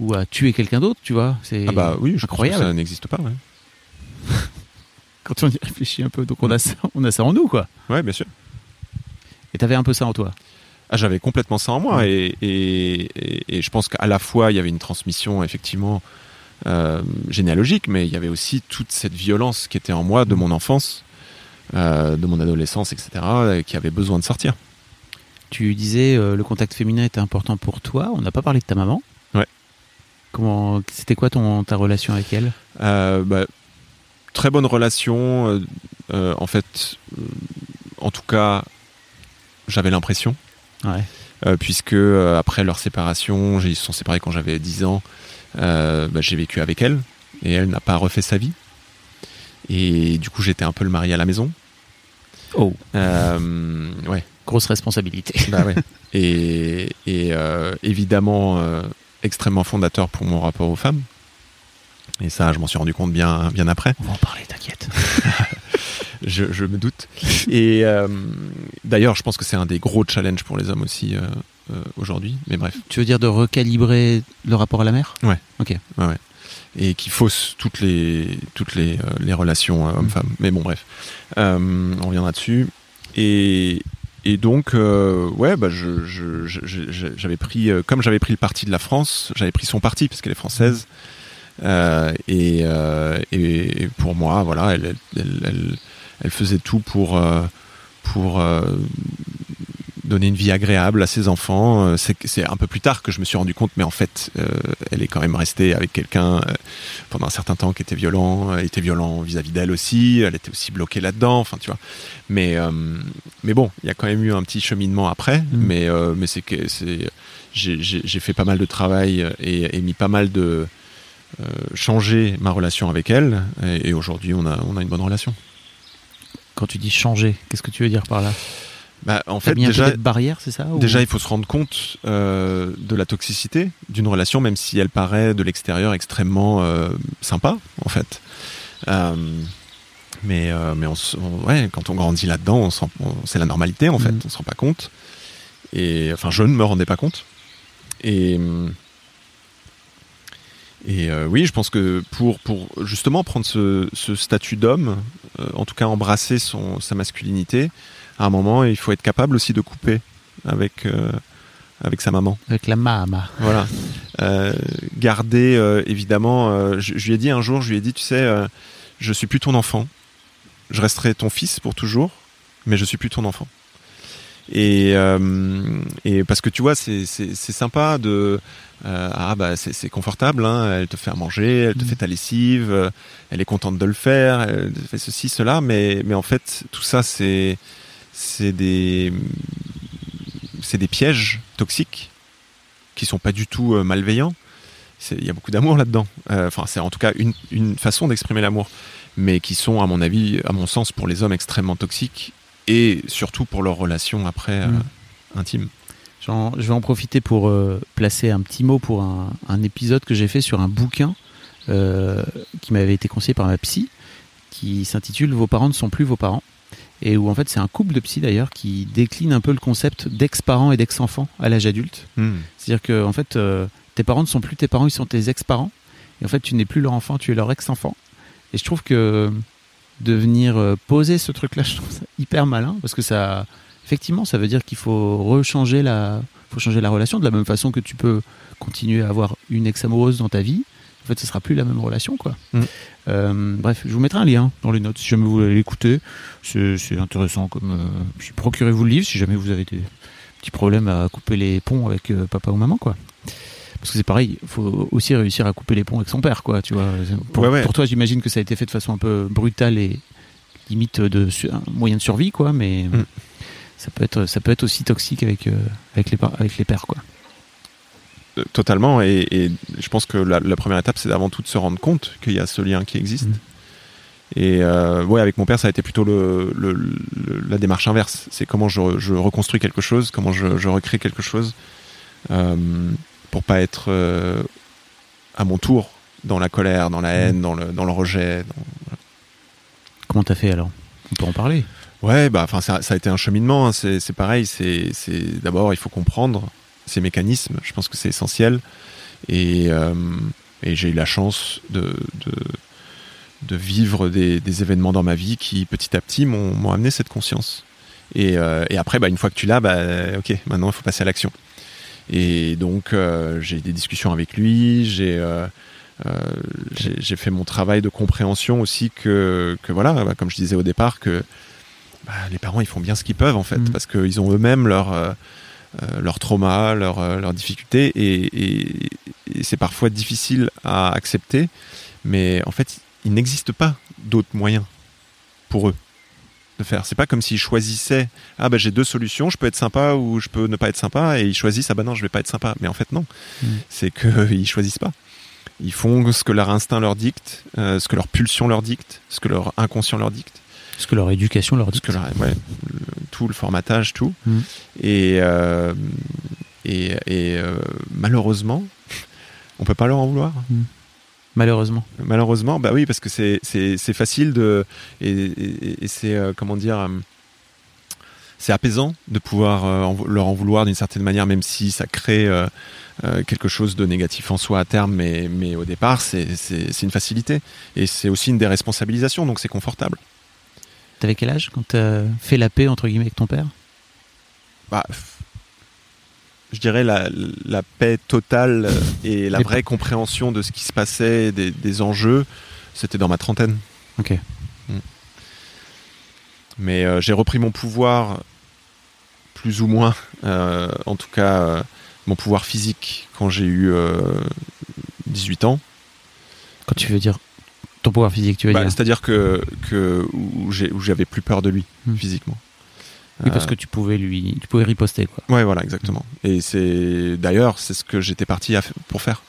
ou a tué quelqu'un d'autre, tu vois. C'est Ah bah oui, je crois que incroyable. ça n'existe pas. Ouais. Quand on y réfléchit un peu, donc on a ça, on a ça en nous, quoi. ouais, bien sûr. Et t'avais un peu ça en toi? Ah, j'avais complètement ça en moi Ouais. et, et, et, et je pense qu'à la fois il y avait une transmission effectivement euh, généalogique, mais il y avait aussi toute cette violence qui était en moi de mon enfance, euh, de mon adolescence, etc., euh, qui avait besoin de sortir. Tu disais euh, le contact féminin était important pour toi. On n'a pas parlé de ta maman. Ouais. Comment C'était quoi ton ta relation avec elle? Bah, très bonne relation. en fait, en tout cas, j'avais l'impression, Ouais. euh, puisque euh, après leur séparation, ils se sont séparés quand j'avais 10 ans, euh, bah, j'ai vécu avec elle, et elle n'a pas refait sa vie. Et du coup, j'étais un peu le mari à la maison. Oh, Euh, ouais, grosse responsabilité. bah ouais. Et, et euh, évidemment, euh, extrêmement fondateur pour mon rapport aux femmes. Et ça, je m'en suis rendu compte bien, bien après. On va en parler, t'inquiète. je, je me doute. Et d'ailleurs, je pense que c'est un des gros challenges pour les hommes aussi aujourd'hui. Mais bref, Tu veux dire de recalibrer le rapport à la mère? Ouais. Ok. ouais, ouais. Et qui fausse toutes les, toutes les, euh, les relations euh, hommes-femmes. Mais bon, bref, Euh, on reviendra dessus. Et, et donc, euh, ouais, bah, je, je- je- je- j'avais pris, euh, comme j'avais pris le parti de la France, j'avais pris son parti parce qu'elle est française. Euh, et, et pour moi, voilà, elle, elle, elle, elle faisait tout pour, pour donner une vie agréable à ses enfants. Euh, C'est un peu plus tard que je me suis rendu compte, mais en fait, euh, elle est quand même restée avec quelqu'un euh, pendant un certain temps qui était violent, elle était violent vis-à-vis d'elle aussi, elle était aussi bloquée là-dedans, enfin tu vois. Mais, euh, mais bon, il y a quand même eu un petit cheminement après, mais, euh, mais c'est que c'est j'ai- fait pas mal de travail et, et mis pas mal de changer ma relation avec elle, et, et aujourd'hui on a, on a une bonne relation. Quand tu dis changer, qu'est-ce que tu veux dire par là? Bah, en fait, mis déjà, barrière, c'est ça ou- Déjà, il faut se rendre compte euh, de la toxicité d'une relation, même si elle paraît de l'extérieur extrêmement euh, sympa, en fait. Euh, mais mais on, se- on- ouais, quand on grandit là-dedans, c'est la normalité, en fait. Mhm. On se rend pas compte. Et enfin, je ne me rendais pas compte. Et et euh, oui, je pense que pour pour justement prendre ce, ce statut d'homme, euh, en tout cas embrasser son sa masculinité, à un moment, il faut être capable aussi de couper avec euh, avec sa maman. Avec la mama. Voilà. Euh, garder euh, évidemment. euh, je, je lui ai dit un jour, je lui ai dit, tu sais, je suis plus ton enfant. Je resterai ton fils pour toujours, mais je suis plus ton enfant. Et, et parce que tu vois, c'est sympa de ah bah c'est confortable, hein, elle te fait à manger, elle te Mhm. fait ta lessive, elle est contente de le faire, elle fait ceci cela, mais mais en fait tout ça c'est c'est des c'est des pièges toxiques qui sont pas du tout euh, malveillants. Il y a beaucoup d'amour là-dedans. Euh, Enfin, c'est en tout cas une, une façon d'exprimer l'amour, mais qui sont, à mon avis, à mon sens, pour les hommes extrêmement toxiques et surtout pour leurs relations après euh, Mm. intimes. Je vais en profiter pour euh, placer un petit mot pour un, un épisode que j'ai fait sur un bouquin euh, qui m'avait été conseillé par ma psy, qui s'intitule Vos parents ne sont plus vos parents. Et où en fait c'est un couple de psy d'ailleurs qui décline un peu le concept d'ex-parents et d'ex-enfants à l'âge adulte. Mm. C'est-à-dire que en fait euh, tes parents ne sont plus tes parents, ils sont tes ex-parents. Et en fait tu n'es plus leur enfant, tu es leur ex-enfant. Et je trouve que de venir euh, poser ce truc-là, je trouve ça hyper malin parce que ça, effectivement, ça veut dire qu'il faut rechanger la, faut changer la relation de la même façon que tu peux continuer à avoir une ex-amoureuse dans ta vie. En fait, ce sera plus la même relation, quoi. Mm. Euh, bref, je vous mettrai un lien dans les notes si jamais vous voulez l'écouter. C'est intéressant comme. euh, puis procurez-vous le livre si jamais vous avez des petits problèmes à couper les ponts avec euh, papa ou maman, quoi. Parce que c'est pareil, il faut aussi réussir à couper les ponts avec son père, quoi. Tu vois. Pour, Ouais, ouais. pour toi, j'imagine que ça a été fait de façon un peu brutale et limite de moyen de survie, quoi. Mais Mm. ça peut être, ça peut être aussi toxique avec euh, avec les avec les pères, quoi. Euh, Totalement. Et, et je pense que la, la première étape, c'est avant tout de se rendre compte qu'il y a ce lien qui existe. Mm. Et euh, ouais, avec mon père, ça a été plutôt le, le- le- la démarche inverse. C'est comment je, je reconstruis quelque chose, comment je, je recrée quelque chose, euh, pour pas être euh, à mon tour dans la colère, dans la haine, dans le, dans le rejet. dans- Comment t'as fait alors? On peut en parler? Ouais, bah, enfin, ça, ça a été un cheminement. hein. C'est, pareil. C'est d'abord, il faut comprendre ces mécanismes. Je pense que c'est essentiel. Et, euh, et j'ai eu la chance de, de, de vivre des, des événements dans ma vie qui, petit à petit, m'ont, amené cette conscience. Et, euh, et après, bah, une fois que tu l'as, bah, ok, maintenant, il faut passer à l'action. Et donc, euh, j'ai eu des discussions avec lui. J'ai, euh, j'ai fait mon travail de compréhension aussi que, que voilà, bah, comme je disais au départ, que bah, les parents ils font bien ce qu'ils peuvent en fait, Mhm. parce qu'ils ont eux-mêmes leur euh, euh, leur trauma, leur, euh, leurs difficultés, et, et- et c'est parfois difficile à accepter, mais en fait, il n'existe pas d'autres moyens pour eux de faire. C'est pas comme s'ils choisissaient ah bah j'ai deux solutions, je peux être sympa ou je peux ne pas être sympa, et ils choisissent ah bah non je vais pas être sympa. Mais en fait non, Mm. c'est que ils choisissent pas. Ils font ce que leur instinct leur dicte, euh, ce que leur pulsion leur dicte, ce que leur inconscient leur dicte Ce que leur éducation leur dit. parce que là, ouais, le- tout le formatage, tout. Mm. Et, euh, et, et, euh, malheureusement, on peut pas leur en vouloir. Malheureusement. Malheureusement, bah oui, parce que c'est facile de et, et- et c'est euh, comment dire. c'est apaisant de pouvoir en leur en vouloir d'une certaine manière, même si ça crée quelque chose de négatif en soi à terme, mais, mais au départ, c'est une facilité. Et c'est aussi une déresponsabilisation, donc c'est confortable. T'avais quel âge quand t'as fait la paix entre guillemets avec ton père? Bah, je dirais la, la paix totale et la vraie compréhension de ce qui se passait, des, des enjeux, c'était dans ma trentaine. Ok. Mais euh, j'ai repris mon pouvoir, plus ou moins, euh, en tout cas euh, mon pouvoir physique, quand j'ai eu euh, 18 ans. Quand tu veux dire ton pouvoir physique, tu veux Bah, dire C'est-à-dire que, que où j'avais plus peur de lui, Hmm. physiquement. Oui, parce Euh, que tu pouvais lui, tu pouvais riposter quoi. Ouais, voilà, exactement. Et c'est d'ailleurs, c'est ce que j'étais parti à pour faire.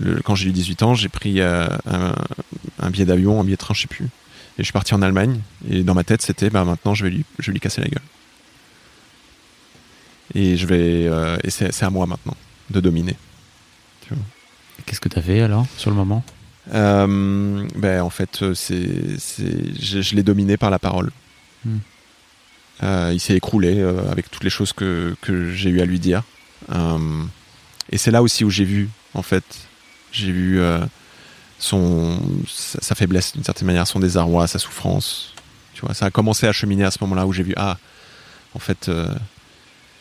Le- quand j'ai eu 18 ans, j'ai pris euh, un, un billet d'avion, un billet de train, je sais plus. Et je suis parti en Allemagne. Et dans ma tête, c'était, bah maintenant, je vais lui, je vais lui casser la gueule. Et je vais, euh, et c'est à moi maintenant de dominer. Qu'est-ce que t'as fait alors sur le moment? Euh, ben en fait, euh, c'est, c'est, je, je l'ai dominé par la parole. Hmm. Euh, il s'est écroulé euh, avec toutes les choses que, que j'ai eu à lui dire. Et c'est là aussi où j'ai vu, en fait, j'ai vu son, sa, sa faiblesse d'une certaine manière, son désarroi, sa souffrance. Tu vois, ça a commencé à cheminer à ce moment-là où j'ai vu, ah, en fait,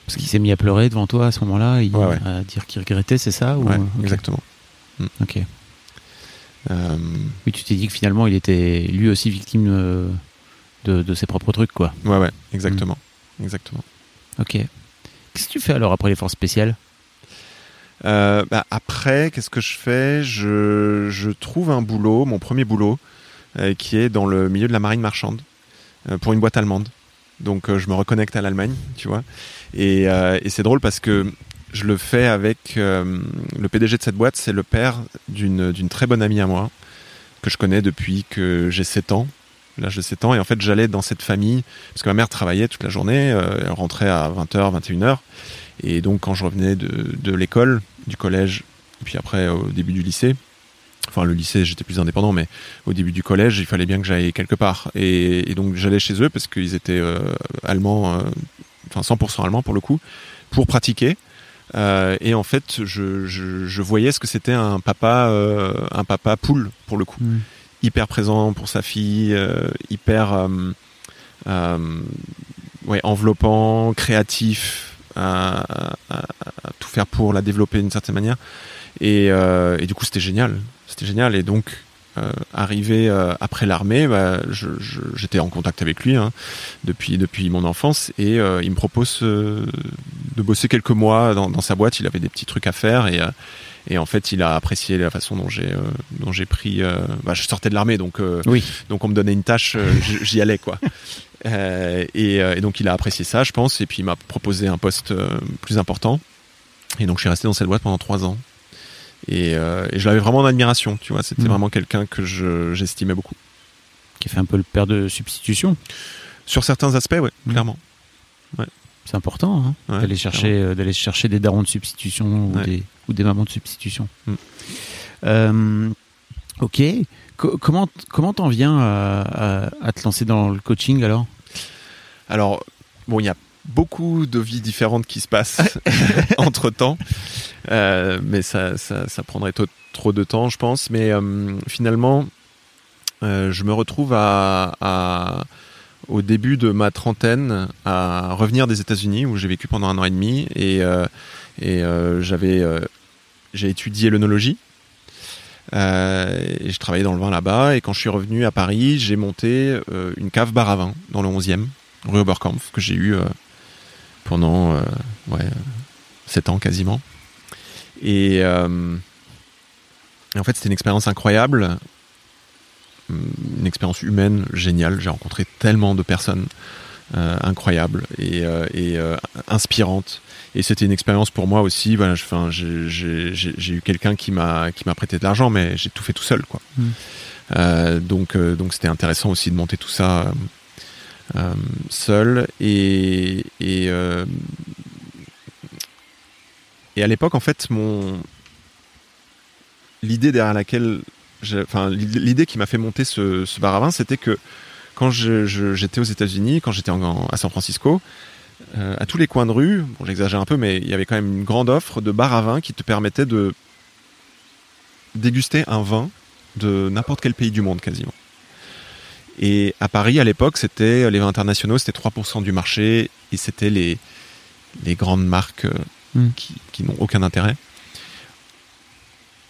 Parce qu'il s'est mis à pleurer devant toi à ce moment-là, il Ouais, ouais. à dire qu'il regrettait, c'est ça ou... ouais, exactement. Ok. Euh, Oui, tu t'es dit que finalement il était lui aussi victime euh, de, de ses propres trucs quoi. ouais, ouais, exactement, exactement. Ok. Qu'est-ce que tu fais alors après les forces spéciales? Euh, bah, après, qu'est-ce que je fais? Je, je trouve un boulot, mon premier boulot, euh, qui est dans le milieu de la marine marchande, euh, pour une boîte allemande. Donc je me reconnecte à l'Allemagne, tu vois. Et, et c'est drôle parce que je le fais avec euh, le PDG de cette boîte, c'est le père d'une très bonne amie à moi, que je connais depuis que j'ai 7 ans, l'âge de 7 ans. Et en fait, j'allais dans cette famille, parce que ma mère travaillait toute la journée, euh, elle rentrait à 20h, 21h. Et donc, quand je revenais de, de l'école, du collège, et puis après au début du lycée, enfin le lycée, j'étais plus indépendant, mais au début du collège, il fallait bien que j'aille quelque part. Et, et donc, j'allais chez eux parce qu'ils étaient euh, allemands, euh, enfin 100% allemands pour le coup, pour pratiquer. Euh, et en fait, je, je, je voyais ce que c'était un papa, euh, un papa poule pour le coup hyper présent pour sa fille, euh, hyper euh, ouais, enveloppant, créatif, à, à- à- à tout faire pour la développer d'une certaine manière. Et, et du coup, c'était génial. C'était génial. Et donc, euh, arrivé euh, après l'armée, bah, j'étais en contact avec lui hein, depuis, depuis mon enfance et euh, il me propose de bosser quelques mois dans, dans sa boîte. Il avait des petits trucs à faire et, et en fait, il a apprécié la façon dont j'ai dont j'ai pris. bah, je sortais de l'armée, donc Oui. donc on me donnait une tâche, j'y allais quoi. Et, et donc il a apprécié ça, je pense, et puis il m'a proposé un poste plus important. Et donc je suis resté dans cette boîte pendant trois ans. Et, euh, et je l'avais vraiment en admiration, tu vois. C'était Mhm. vraiment quelqu'un que je- j'estimais beaucoup. Qui fait un peu le père de substitution. Sur certains aspects, ouais, Mhm. clairement. C'est important hein, Ouais, d'aller chercher, euh, d'aller chercher des darons de substitution ou, Ouais. des, ou des mamans de substitution. Mm. Euh, ok. Co- comment comment t'en viens à, à- à te lancer dans le coaching alors? Alors, bon, il y a beaucoup de vies différentes qui se passent entre temps, mais ça, ça, ça prendrait trop de temps, je pense. Mais euh, finalement, euh, je me retrouve à, à- au début de ma trentaine à revenir des États-Unis où j'ai vécu pendant un an et demi et, euh, et euh, j'avais euh, j'ai étudié l'œnologie. Euh, et je travaillais dans le vin là-bas. Et quand je suis revenu à Paris, j'ai monté euh, une cave bar à vin dans le 11e, rue Oberkampf, que j'ai eu euh, pendant euh, ouais, 7 ans quasiment. Et, euh, et en fait, c'était une expérience incroyable, une expérience humaine géniale. J'ai rencontré tellement de personnes euh, incroyables et, euh, et inspirantes. Et c'était une expérience pour moi aussi. Voilà, j'ai- eu quelqu'un qui m'a qui m'a prêté de l'argent, mais j'ai tout fait tout seul, quoi. Mm. Euh, donc donc c'était intéressant aussi de monter tout ça seul et euh, et à l'époque en fait mon l'idée derrière laquelle enfin l'idée qui m'a fait monter ce, bar à vin c'était que quand j'étais aux États-Unis quand j'étais à San Francisco euh, à tous les coins de rue bon j'exagère un peu mais il y avait quand même une grande offre de bar à vin qui te permettait de déguster un vin de n'importe quel pays du monde quasiment et à Paris à l'époque c'était les vins internationaux c'était 3% du marché et c'était les les grandes marques euh, Mm. qui, qui n'ont aucun intérêt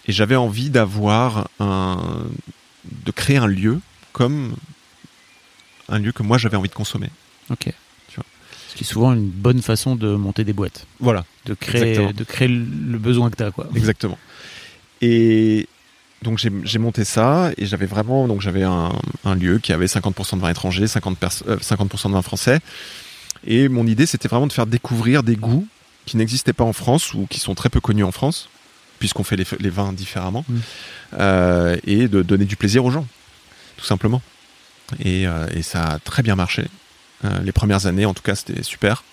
et j'avais envie d'avoir un de créer un lieu comme un lieu que moi j'avais envie de consommer Ok. Tu vois. Ce qui est souvent une bonne façon de monter des boîtes, voilà de créer, Exactement. de créer le besoin que tu as. Quoi. Exactement. Et donc j'ai monté ça et j'avais vraiment donc j'avais un, un lieu qui avait 50% de vin étranger, 50%, pers- euh, 50 de vin français. Et mon idée c'était vraiment de faire découvrir des goûts qui n'existaient pas en France ou qui sont très peu connus en France puisqu'on fait les, vins différemment Mm. Euh, et de donner du plaisir aux gens tout simplement. Et, euh, et ça a très bien marché. Les premières années en tout cas c'était super.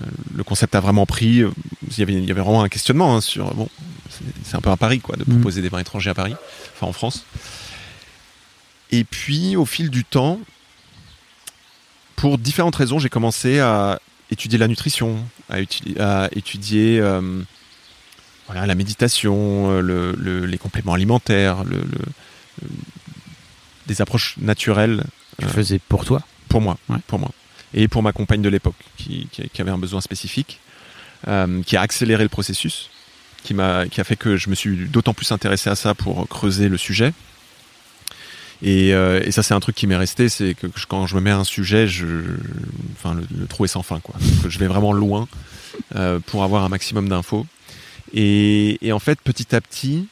Euh, le concept a vraiment pris. euh, Il y avait, il y avait vraiment un questionnement hein, sur bon, c'est un peu un pari quoi de Mm. proposer des vins étrangers à Paris, enfin en France. Et puis au fil du temps, pour différentes raisons, j'ai commencé à étudier la nutrition, à, étudier, à étudier euh, voilà, la méditation, euh, le- le- les compléments alimentaires, le, des approches naturelles Tu le faisais pour toi? pour moi, Ouais. pour moi, et pour ma compagne de l'époque qui, avait un besoin spécifique, euh, qui a accéléré le processus, qui m'a, qui a fait que je me suis d'autant plus intéressé à ça pour creuser le sujet. Et, euh, ça, c'est un truc qui m'est resté, c'est que quand je me mets à un sujet, je, enfin, le, le trou est sans fin, quoi. Je vais vraiment loin euh, pour avoir un maximum d'infos. Et, et en fait, petit à petit,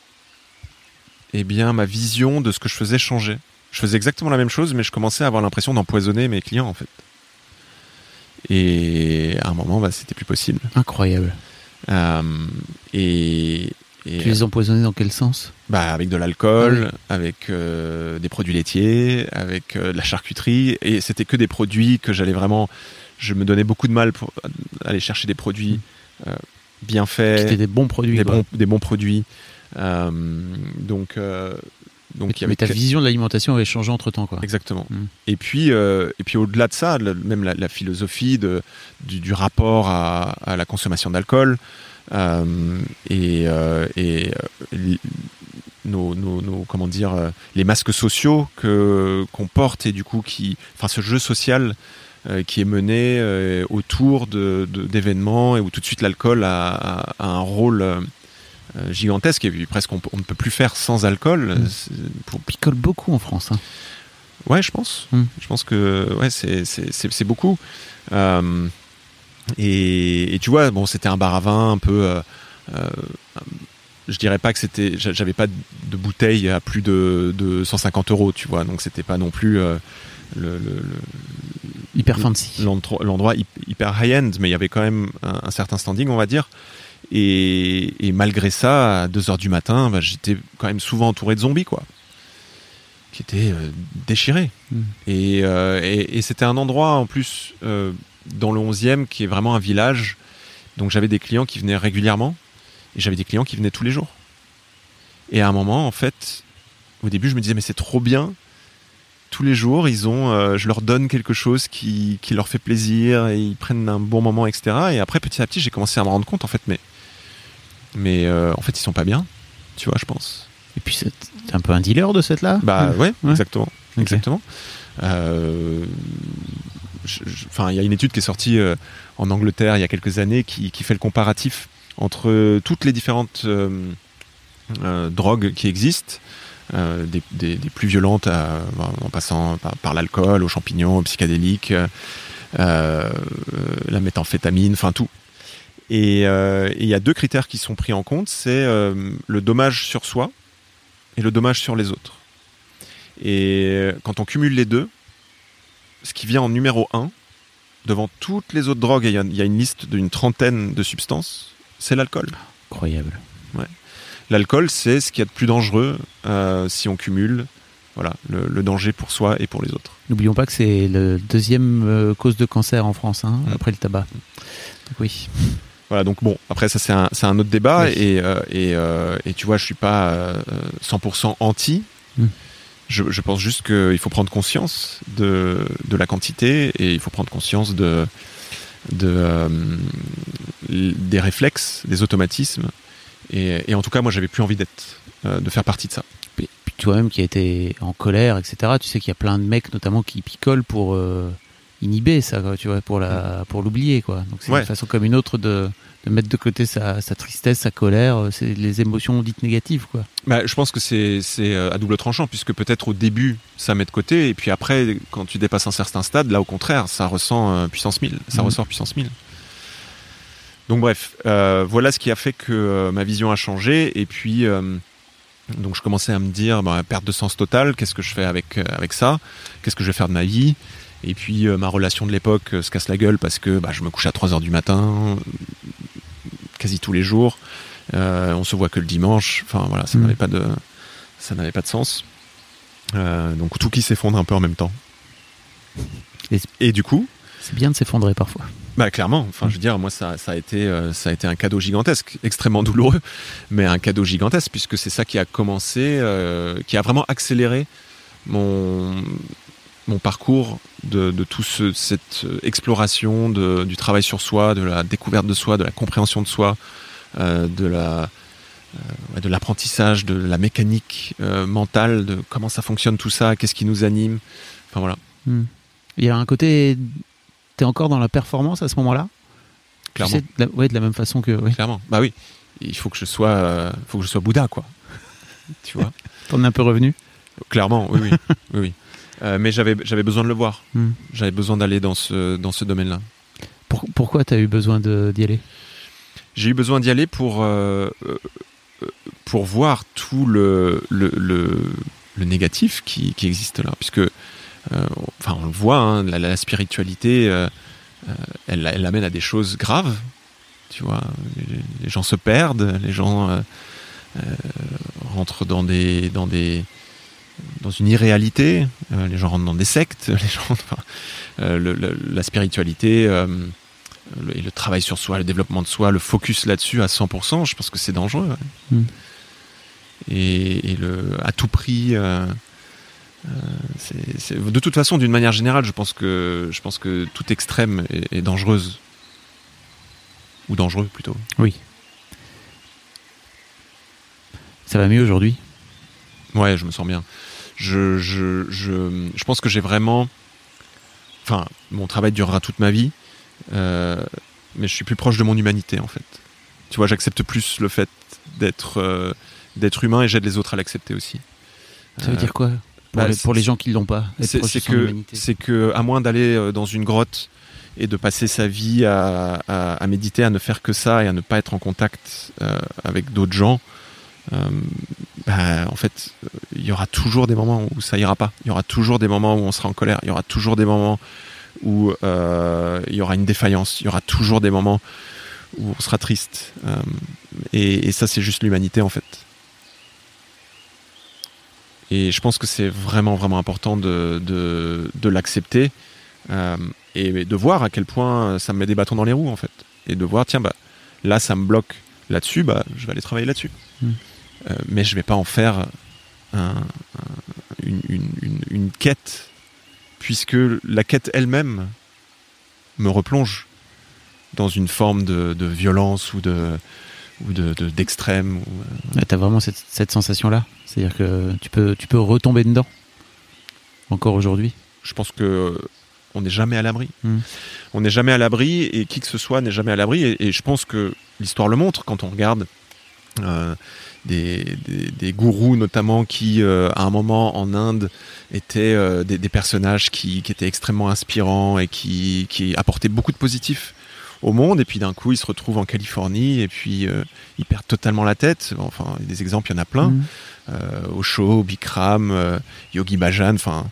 eh bien, ma vision de ce que je faisais changeait. Je faisais exactement la même chose, mais je commençais à avoir l'impression d'empoisonner mes clients, en fait. Et à un moment, bah, c'était plus possible. Incroyable. Euh, et, et Tu les empoisonnais dans quel sens? Bah, avec de l'alcool, Ah oui. avec euh, des produits laitiers, avec euh, de la charcuterie, et c'était que des produits que j'allais vraiment. Je me donnais beaucoup de mal pour aller chercher des produits euh, bien faits, C'était des bons produits. des bons, des bons produits. Donc, donc Mais ta vision de l'alimentation avait changé entre temps. Quoi. Exactement. Mm. Et puis, euh, et puis au-delà de ça, même la, la philosophie de, du, du rapport à, à la consommation d'alcool euh, et, euh, et l- nos, nos, nos- comment dire les masques sociaux que qu'on porte et du coup qui, enfin ce jeu social qui est mené autour de de- d'événements et où tout de suite l'alcool a, a- a un rôle gigantesque et puis presque on, ne peut plus faire sans alcool. Mm. C'est- Pour, On picole beaucoup en France. hein. Ouais, je pense. Hmm. Je pense que ouais, c'est beaucoup. Euh, et, et tu vois, bon, c'était un bar à vin un peu. euh, euh, je dirais pas que c'était. j'a- J'avais pas de bouteille à plus de, de 150 euros, tu vois. Donc c'était pas non plus euh, le- le- le, Hyper fancy. l'endro- l'endroit hy- hyper high-end, mais il y avait quand même un, un certain standing, on va dire. Et, et malgré ça, à 2 heures du matin, bah, j'étais quand même souvent entouré de zombies, quoi. Qui étaient euh, déchirés. Mm. Et, euh, et- et c'était un endroit, en plus, euh, dans le 11e, qui est vraiment un village. Donc j'avais des clients qui venaient régulièrement, et j'avais des clients qui venaient tous les jours. Et à un moment, en fait, au début, je me disais, mais c'est trop bien tous les jours, ils ont, je leur donne quelque chose qui, qui leur fait plaisir et ils prennent un bon moment, etc. Et après, petit à petit, j'ai commencé à me rendre compte, en fait, mais, mais euh, en fait, ils sont pas bien, tu vois, je pense. Et puis, c'est un peu un dealer de cette là Bah ouais, Ouais. exactement, exactement. Euh, Enfin, il y a une étude qui est sortie euh, en Angleterre il y a quelques années qui, qui fait le comparatif entre toutes les différentes drogues qui existent, des, des- des plus violentes à- en passant par, par l'alcool, aux champignons, aux psychédéliques, euh, la méthamphétamine, enfin tout. Et euh, et il y a deux critères qui sont pris en compte, c'est euh, le dommage sur soi et le dommage sur les autres. Et quand on cumule les deux, ce qui vient en numéro un, devant toutes les autres drogues, il y a- il y, a une liste d'une trentaine de substances, c'est l'alcool. Incroyable. L'alcool, c'est ce qu'il y a de plus dangereux euh, si on cumule voilà, le, le danger pour soi et pour les autres. N'oublions pas que c'est la deuxième euh, cause de cancer en France, hein, Mm. après le tabac. Donc oui. Voilà, donc bon, après ça c'est un, un autre débat Oui. et, euh, et, euh, et tu vois, je suis pas euh, 100% anti. Mm. Je, je pense juste qu'il faut prendre conscience de, de la quantité et il faut prendre conscience de, de, euh, des réflexes, des automatismes. Et, et en tout cas, moi j'avais plus envie d'être, euh, de faire partie de ça. Puis puis toi-même qui a été en colère, etc. Tu sais qu'il y a plein de mecs, notamment, qui picolent pour euh, inhiber ça, quoi, tu vois, pour la, pour l'oublier, quoi. Donc c'est Ouais. une façon comme une autre de, de mettre de côté sa, sa tristesse, sa colère, euh, c'est les émotions dites négatives, quoi. Bah, je pense que c'est c'est, euh, à double tranchant, puisque peut-être au début, ça met de côté, et puis après, quand tu dépasses un certain stade, là, au contraire, ça ressent euh, puissance 1000, ça Mhm. ressort puissance 1000. Donc bref, euh, voilà ce qui a fait que euh, ma vision a changé, et puis, donc je commençais à me dire, bah, perte de sens totale, qu'est-ce que je fais avec, avec ça? Qu'est-ce que je vais faire de ma vie? Et puis, euh, ma relation de l'époque euh, se casse la gueule parce que bah, je me couche à 3 heures du matin, quasi tous les jours. Euh, on se voit que le dimanche. Enfin voilà, ça Mhm. n'avait pas de, ça n'avait pas de sens. Euh, donc tout qui s'effondre un peu en même temps. Et- Et, du coup, C'est bien de s'effondrer parfois. bah clairement, enfin je veux dire, moi ça, ça a été, euh, ça a été un cadeau gigantesque, extrêmement douloureux, mais un cadeau gigantesque puisque c'est ça qui a commencé, qui a vraiment accéléré mon mon parcours de, de tout ce, cette euh, exploration de, du travail sur soi, de la découverte de soi, de la compréhension de soi, euh, de la euh, de l'apprentissage, de la mécanique mentale, de comment ça fonctionne tout ça, qu'est-ce qui nous anime. Enfin voilà, Hmm. Il y a un côté. T'es encore dans la performance à ce moment-là? Clairement. Tu sais, de la, ouais, de la même façon que. Clairement. Bah oui. Il faut que je sois, euh, faut que je sois Bouddha, quoi. tu vois? T'en es un peu revenu? Clairement, oui, oui, oui, oui. Euh, mais j'avais, besoin de le voir. Hmm. J'avais besoin d'aller dans ce, dans ce domaine-là. Pour- Pourquoi t'as eu besoin d'y aller? J'ai eu besoin d'y aller pour, euh, euh, pour voir tout le, le, le, le négatif qui, qui existe là, puisque, enfin, on le voit, hein, la, la spiritualité, elle, elle amène à des choses graves. Tu vois, les, les gens se perdent, les gens euh, rentrent dans des, dans des, dans une irréalité. euh, les gens rentrent dans des sectes. Les gens, enfin, euh, le- le- la spiritualité. euh, le, et le travail sur soi, le développement de soi, le focus là-dessus à 100%, je pense que c'est dangereux. ouais. Mm. Et, et le, à tout prix, de toute façon, d'une manière générale, je pense que, je pense que toute extrême est, est dangereuse. Ou dangereux plutôt. Oui. Ça va mieux aujourd'hui? Ouais, je me sens bien. Je, je, je, je pense que j'ai vraiment. Enfin, mon travail durera toute ma vie, euh, mais je suis plus proche de mon humanité en fait. Tu vois, j'accepte plus le fait d'être euh, d'être humain et j'aide les autres à l'accepter aussi. Ça veut Euh, dire quoi pour, bah, les, c'est- pour les gens qui l'ont pas c'est que c'est que à moins d'aller dans une grotte et de passer sa vie à, à- à méditer, à ne faire que ça et à ne pas être en contact avec d'autres gens, bah, en fait, il y aura toujours des moments où ça ira pas. Il y aura toujours des moments où on sera en colère. Il y aura toujours des moments où euh, il y aura une défaillance. Il y aura toujours des moments où on sera triste. Euh, et, ça, c'est juste l'humanité en fait. Et je pense que c'est vraiment, vraiment important de, l'accepter euh, et de voir à quel point ça me met des bâtons dans les roues, en fait. Et de voir, tiens, bah, là, ça me bloque là-dessus, bah, je vais aller travailler là-dessus. Mm. Euh, mais je vais pas en faire un- un- une, une, une, une quête, puisque la quête elle-même me replonge dans une forme de, de violence ou de ou de de- d'extrême ou, euh, T'as vraiment cette, cette sensation-là C'est-à-dire que tu peux, tu peux retomber dedans Encore aujourd'hui je pense que euh, on n'est jamais à l'abri. Mm. On n'est jamais à l'abri et qui que ce soit n'est jamais à l'abri. Et, et je pense que l'histoire le montre quand on regarde euh, des, des, des gourous notamment qui, euh, à un moment en Inde, étaient euh, des, des personnages qui, qui étaient extrêmement inspirants et qui, qui apportaient beaucoup de positifs au monde. Et puis d'un coup, ils se retrouvent en Californie et puis euh, ils perdent totalement la tête. Enfin, des exemples, il y en a plein. Mhm. Euh, Osho, Bikram, Yogi Bhajan, enfin.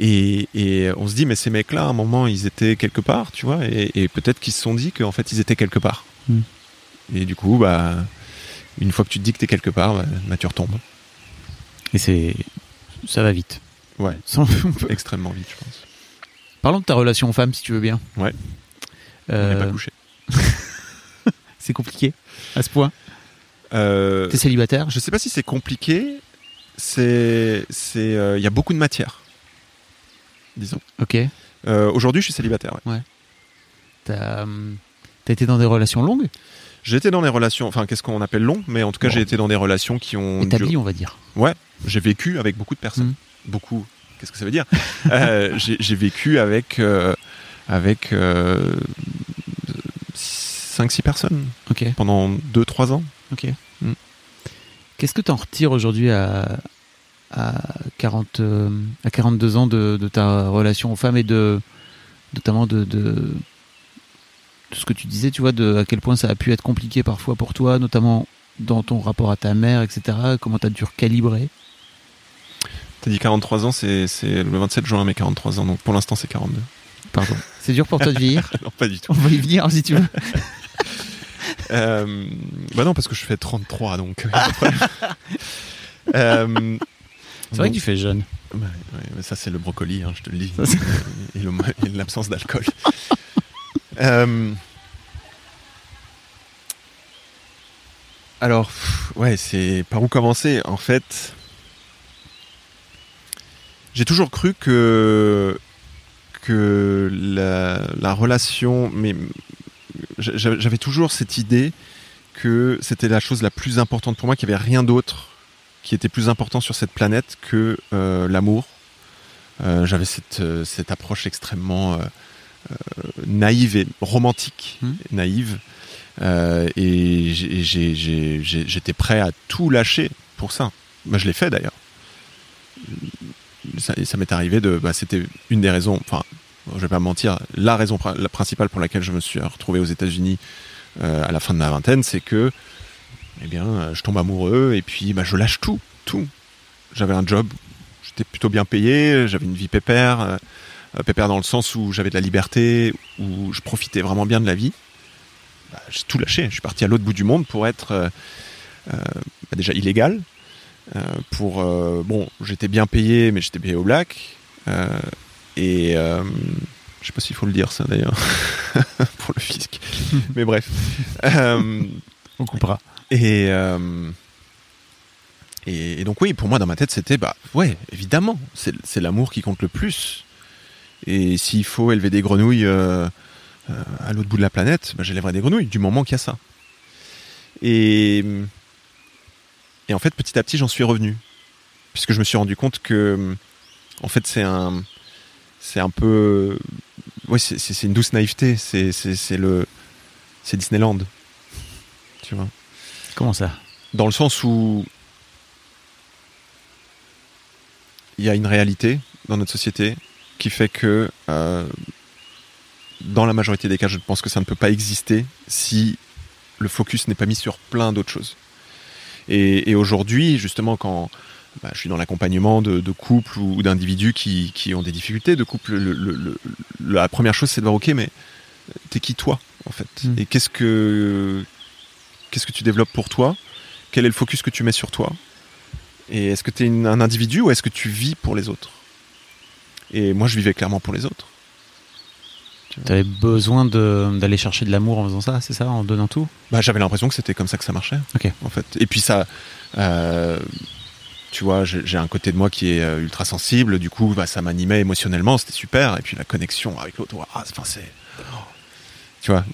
Et, et on se dit, mais ces mecs-là, à un moment, ils étaient quelque part, tu vois, et, et peut-être qu'ils se sont dit qu'en fait, ils étaient quelque part. Mm. Et du coup, bah, une fois que tu te dis que t'es quelque part, bah, bah, tu retombes. Et c'est. Ça va vite. Ouais, Ça, on peut- extrêmement vite, je pense. Parlons de ta relation femme, si tu veux bien. Ouais. On Euh, n'est pas couché. c'est compliqué à ce point. Euh, T'es célibataire je sais pas si c'est compliqué. C'est, euh, il y a beaucoup de matière, disons. Ok. Euh, aujourd'hui, je suis célibataire. ouais. T'as hum, t'as été dans des relations longues? Été dans des relations, enfin, qu'est-ce qu'on appelle long, mais en tout cas, Bon. j'ai été dans des relations qui ont Établies, on va dire. Ouais, j'ai vécu avec beaucoup de personnes. Mm. Beaucoup. Qu'est-ce que ça veut dire? Euh, j'ai, vécu avec euh, avec 5-6 personnes Ok. pendant 2-3 ans. Ok. Mm. Qu'est-ce que tu en retires aujourd'hui à, à, 40, euh, à 42 ans de, de ta relation aux femmes et de notamment de, de ce que tu disais, tu vois, de à quel point ça a pu être compliqué parfois pour toi, notamment dans ton rapport à ta mère, etc. Comment tu as dû recalibrer? T'as dit 43 ans, c'est, c'est le 27 juin, mes 43 ans, donc pour l'instant c'est 42. Pardon. C'est dur pour toi de vieillir? Non, pas du tout. On va y venir si tu veux. Euh, bah non, parce que je fais 33, donc. euh, C'est vrai donc- que tu fais jeune. Ouais, ouais, mais ça c'est le brocoli, hein, je te le dis, Ça, c'est- et, le- et l'absence d'alcool. Euh, alors, ouais, c'est par où commencer En fait, j'ai toujours cru que que la, la relation, mais j'a- j'avais toujours cette idée que c'était la chose la plus importante pour moi, qu'il n'y avait rien d'autre qui était plus important sur cette planète que euh, l'amour. Euh, J'avais cette, cette approche extrêmement naïve et romantique, Mhm. naïve. Euh, et j'étais prêt à tout lâcher pour ça. Moi, je l'ai fait d'ailleurs. Ça, ça m'est arrivé de. Bah, C'était une des raisons. Enfin, je vais pas mentir. La raison la principale pour laquelle je me suis retrouvé aux États-Unis euh, à la fin de ma vingtaine, c'est que, eh bien, euh, je tombe amoureux et puis bah, je lâche tout, tout. J'avais un job, j'étais plutôt bien payé, j'avais une vie pépère, euh, euh, pépère dans le sens où j'avais de la liberté, où je profitais vraiment bien de la vie. Bah, j'ai tout lâché. Je suis parti à l'autre bout du monde pour être euh, euh, bah, déjà illégal. euh, pour euh, bon, j'étais bien payé, mais j'étais payé au black. euh, et euh, je sais pas s'il faut le dire ça d'ailleurs pour le fisc. mais bref. Euh, On coupera. et, euh, et, et donc oui, pour moi dans ma tête c'était bah ouais évidemment c'est c'est l'amour qui compte le plus. Et s'il faut élever des grenouilles euh, euh, à l'autre bout de la planète, bah, j'élèverai des grenouilles du moment qu'il y a ça. Et et en fait petit à petit j'en suis revenu. Puisque je me suis rendu compte que en fait c'est un c'est un peu c'est une douce naïveté. C'est le c'est Disneyland. Tu vois. Comment ça? Dans le sens où il y a une réalité dans notre société qui fait que euh, dans la majorité des cas, je pense que ça ne peut pas exister si le focus n'est pas mis sur plein d'autres choses. Et, et aujourd'hui, justement, quand bah, je suis dans l'accompagnement de, de couples ou, d'individus qui, qui ont des difficultés de couple, le- le- le- la première chose, c'est de voir, ok, mais t'es qui toi, en fait? Mm. Et qu'est-ce que qu'est-ce que tu développes pour toi? Quel est le focus que tu mets sur toi? Et est-ce que tu es un individu ou est-ce que tu vis pour les autres? Et moi, je vivais clairement pour les autres. Tu avais besoin d'aller chercher de l'amour en faisant ça, c'est ça, en donnant tout? Bah, j'avais l'impression que c'était comme ça que ça marchait. Ok. En fait. Et puis ça, euh, tu vois, j'ai un côté de moi qui est euh, ultra sensible. Du coup, bah, ça m'animait émotionnellement, c'était super. Et puis la connexion avec l'autre, ah, c'est, tu vois,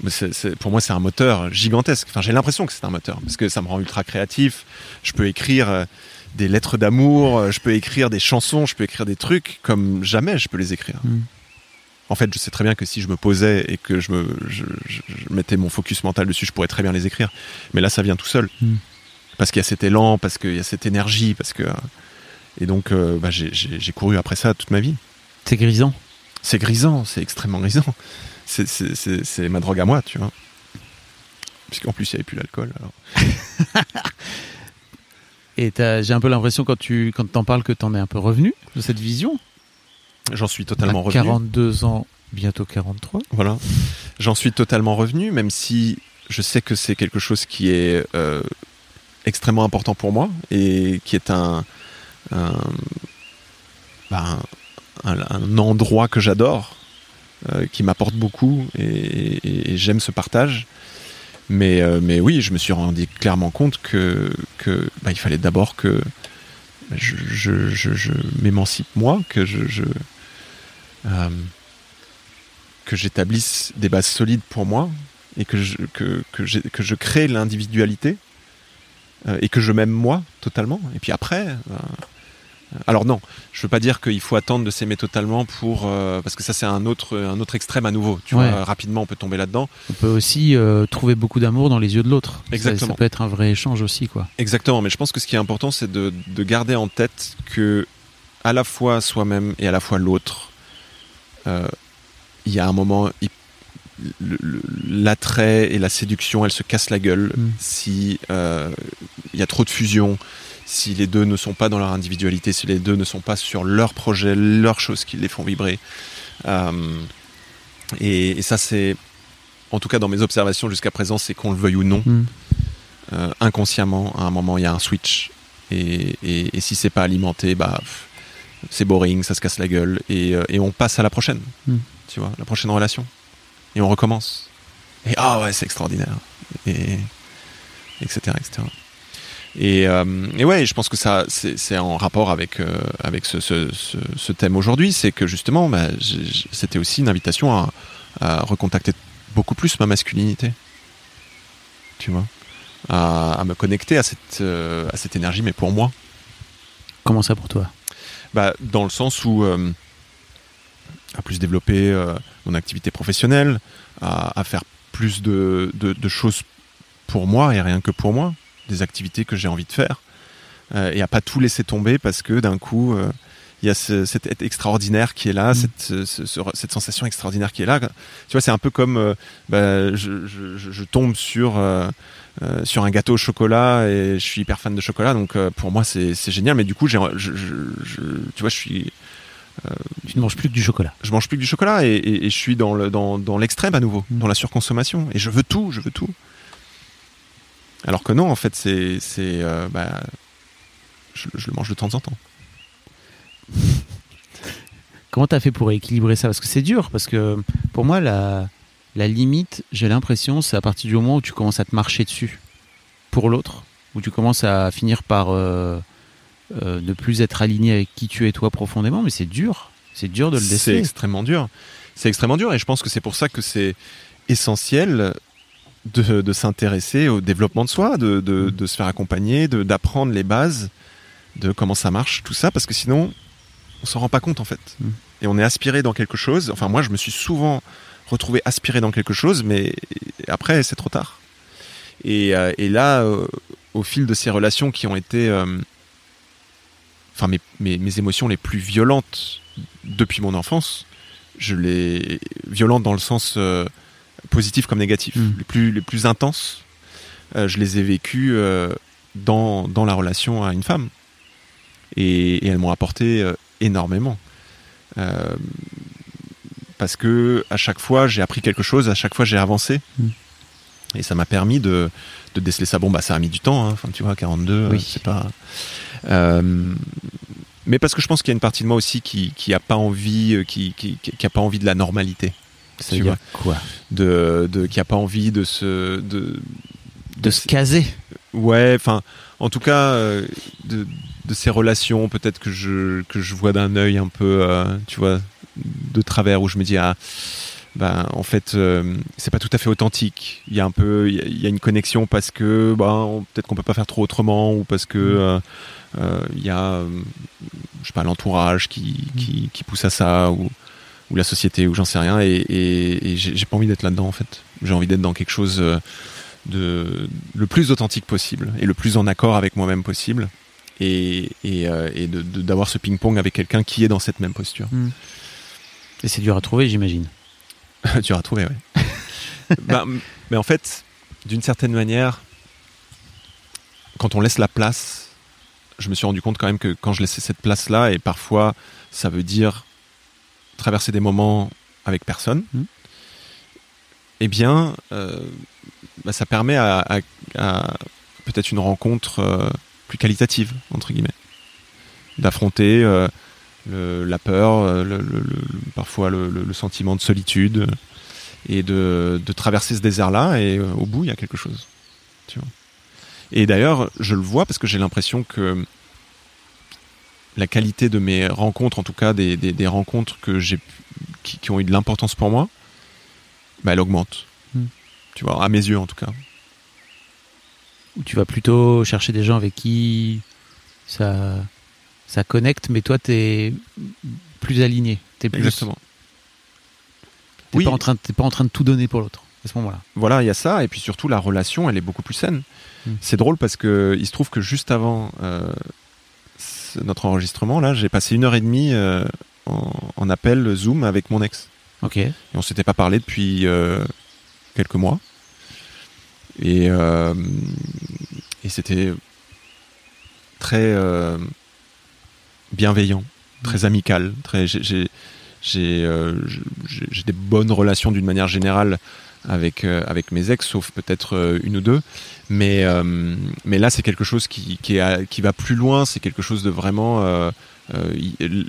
pour moi c'est un moteur gigantesque. Enfin, j'ai l'impression que c'est un moteur parce que ça me rend ultra créatif. Je peux écrire. Euh, des lettres d'amour, euh, je peux écrire des chansons, je peux écrire des trucs comme jamais je peux les écrire. Mm. En fait, je sais très bien que si je me posais et que je me je, je- je mettais mon focus mental dessus, je pourrais très bien les écrire. Mais là, ça vient tout seul. Mm. parce qu'il y a cet élan, parce qu'il y a cette énergie, parce que et donc euh, bah, j'ai- couru après ça toute ma vie. C'est grisant. C'est grisant, c'est extrêmement grisant. C'est ma drogue à moi, tu vois. Puisqu'en plus, il n'y avait plus l'alcool. Et j'ai un peu l'impression quand tu quand t'en parles que t'en es un peu revenu de cette vision. J'en suis totalement revenu. 42 ans, bientôt 43. Voilà. J'en suis totalement revenu, même si je sais que c'est quelque chose qui est euh, extrêmement important pour moi et qui est un, un, bah, un- un endroit que j'adore, euh, qui m'apporte beaucoup et, et- et j'aime ce partage. Mais, euh, mais oui, je me suis rendu clairement compte que, que bah, il fallait d'abord que je, m'émancipe moi, que je, euh, que j'établisse des bases solides pour moi et que je, que, que, je crée l'individualité euh, et que je m'aime moi totalement. Et puis après, alors non, je veux pas dire qu'il faut attendre de s'aimer totalement pour euh, parce que ça c'est un autre un autre extrême à nouveau. Tu Ouais. vois, rapidement on peut tomber là-dedans. On peut aussi euh, trouver beaucoup d'amour dans les yeux de l'autre. Ça- Ça, Exactement. peut être un vrai échange aussi, quoi. Exactement, mais je pense que ce qui est important, c'est de, de garder en tête que à la fois soi-même et à la fois l'autre, euh, il y a un moment, l'attrait et la séduction, elles se cassent la gueule Mm. si il y a trop de fusion, si les deux ne sont pas dans leur individualité, si les deux ne sont pas sur leur projet, leurs choses qui les font vibrer. Euh, et, et ça, c'est, en tout cas dans mes observations jusqu'à présent, c'est qu'on le veuille ou non Mm. euh, inconsciemment, à un moment, il y a un switch. Et, et, et si c'est pas alimenté, bah, c'est boring, ça se casse la gueule. Et, euh, on passe à la prochaine. Mm. Tu vois, la prochaine relation. Et on recommence. Et ah ouais, c'est extraordinaire. Et etc. etc. Et, euh, et ouais, je pense que ça, c'est en rapport avec, euh, avec ce, ce, ce, ce thème aujourd'hui. C'est que justement, bah, c'était aussi une invitation à, à recontacter beaucoup plus ma masculinité. Tu vois? À, à me connecter à cette, euh, à cette énergie, mais pour moi. Comment ça pour toi? Bah, dans le sens où euh, à plus développer mon activité professionnelle, à, à faire plus de, de, de choses pour moi et rien que pour moi, des activités que j'ai envie de faire, euh, et à pas tout laisser tomber parce que d'un coup euh, il y a ce, cet être extraordinaire qui est là, Mm. cette, ce- ce- cette sensation extraordinaire qui est là. Tu vois, c'est un peu comme euh, bah, je, je, je- je tombe sur euh, euh, sur un gâteau au chocolat et je suis hyper fan de chocolat, donc pour moi c'est génial. Mais du coup, je, tu vois, je suis Tu ne manges plus que du chocolat. je mange plus que du chocolat et, et- et je suis dans le dans, dans l'extrême à nouveau, Mm. dans la surconsommation et je veux tout, je veux tout. Alors que non, en fait, c'est c'est euh, bah, je, je le mange de temps en temps. Comment t'as fait pour équilibrer ça? Parce que c'est dur, parce que pour moi, la, la limite, j'ai l'impression, c'est à partir du moment où tu commences à te marcher dessus pour l'autre, où tu commences à finir par euh, euh, ne plus être aligné avec qui tu es toi profondément, mais c'est dur. C'est dur de le C'est déceler. extrêmement dur. C'est extrêmement dur et je pense que c'est pour ça que c'est essentiel de, de s'intéresser au développement de soi, de, de, de se faire accompagner, d'apprendre les bases de comment ça marche, tout ça, parce que sinon, on s'en rend pas compte en fait. Mm. Et on est aspiré dans quelque chose. Enfin, moi, je me suis souvent retrouvé aspiré dans quelque chose, mais après, c'est trop tard. Et, euh, et là, euh, au fil de ces relations qui ont été, euh, enfin, mes, mes, mes émotions les plus violentes depuis mon enfance, je les violentes dans le sens euh, positif comme négatif, Mm. les plus les plus intenses, euh, je les ai vécues euh, dans dans la relation à une femme et, et elles m'ont apporté euh, énormément. Parce que à chaque fois j'ai appris quelque chose, à chaque fois j'ai avancé Mm. et ça m'a permis de, de déceler ça. Bon bah ça a mis du temps, hein. tu vois 42, euh, Oui. c'est pas. Mais parce que je pense qu'il y a une partie de moi aussi qui qui a pas envie, qui qui, qui a pas envie de la normalité, tu dire quoi de, de qui a pas envie de se de De se caser. Ouais, enfin, en tout cas, euh, de, de ces relations, peut-être que je, que je vois d'un œil un peu, euh, tu vois, de travers, où je me dis, ah, ben, en fait, euh, c'est pas tout à fait authentique. Il y a un peu, il y a- il y, a une connexion parce que, ben, peut-être qu'on peut pas faire trop autrement, ou parce que euh, euh, il y a, je sais pas, l'entourage qui, qui, qui pousse à ça, ou, ou la société, ou j'en sais rien, et, et, et j'ai pas envie d'être là-dedans, en fait. J'ai envie d'être dans quelque chose. euh, de le plus authentique possible et le plus en accord avec moi-même possible et, et, euh, et d'avoir ce ping-pong avec quelqu'un qui est dans cette même posture. Et c'est dur à trouver, j'imagine. dur à trouver. Bah, m- mais en fait, d'une certaine manière, quand on laisse la place, je me suis rendu compte quand même que quand je laissais cette place-là, et parfois ça veut dire traverser des moments avec personne, Mhm. eh bien, euh, bah, ça permet à, à- à peut-être une rencontre euh, plus qualitative, entre guillemets. D'affronter euh, la peur, le- le- le- parfois le, sentiment de solitude, et de, de traverser ce désert-là, et au bout, il y a quelque chose. Tu vois. Et d'ailleurs, je le vois parce que j'ai l'impression que la qualité de mes rencontres, en tout cas des, des- des rencontres que j'ai, qui, qui ont eu de l'importance pour moi, bah, elle augmente. Hmm. Tu vois, à mes yeux en tout cas. Ou tu vas plutôt chercher des gens avec qui ça, ça connecte, mais toi, t'es plus aligné. Plus, Exactement. T'es Oui. pas en train, de- pas en train de tout donner pour l'autre à ce moment-là. Voilà, il y a ça, et puis surtout la relation, elle est beaucoup plus saine. Mm. C'est drôle parce que il se trouve que juste avant euh, notre enregistrement, là, j'ai passé une heure et demie euh, en, en appel Zoom avec mon ex. Ok. Et on s'était pas parlé depuis euh, quelques mois. Et, euh, et c'était très bienveillant, très amical. Très, euh, j'ai des bonnes relations d'une manière générale avec, euh, avec mes ex, sauf peut-être euh, une ou deux. Mais, euh, mais là, c'est quelque chose qui, qui, est à- qui va plus loin. C'est quelque chose de vraiment. il,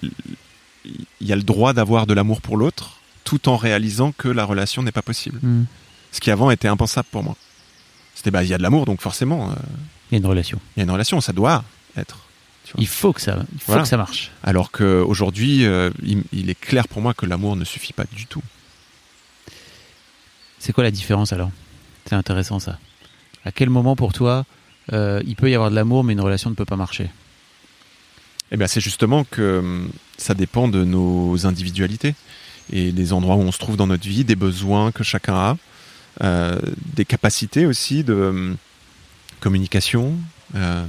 y a le droit d'avoir de l'amour pour l'autre, tout en réalisant que la relation n'est pas possible. Hmm. Ce qui avant était impensable pour moi. C'était bah il y a de l'amour, donc forcément Il y a une relation. il y a une relation, ça doit être. Il faut que ça, il faut Voilà. que ça marche. Alors qu'aujourd'hui, euh, il, il est clair pour moi que l'amour ne suffit pas du tout. C'est quoi la différence alors? C'est intéressant ça. À quel moment pour toi euh, il peut y avoir de l'amour, mais une relation ne peut pas marcher? Eh bien, c'est justement que hum, ça dépend de nos individualités et des endroits où on se trouve dans notre vie, des besoins que chacun a, euh, des capacités aussi de hum, communication. euh,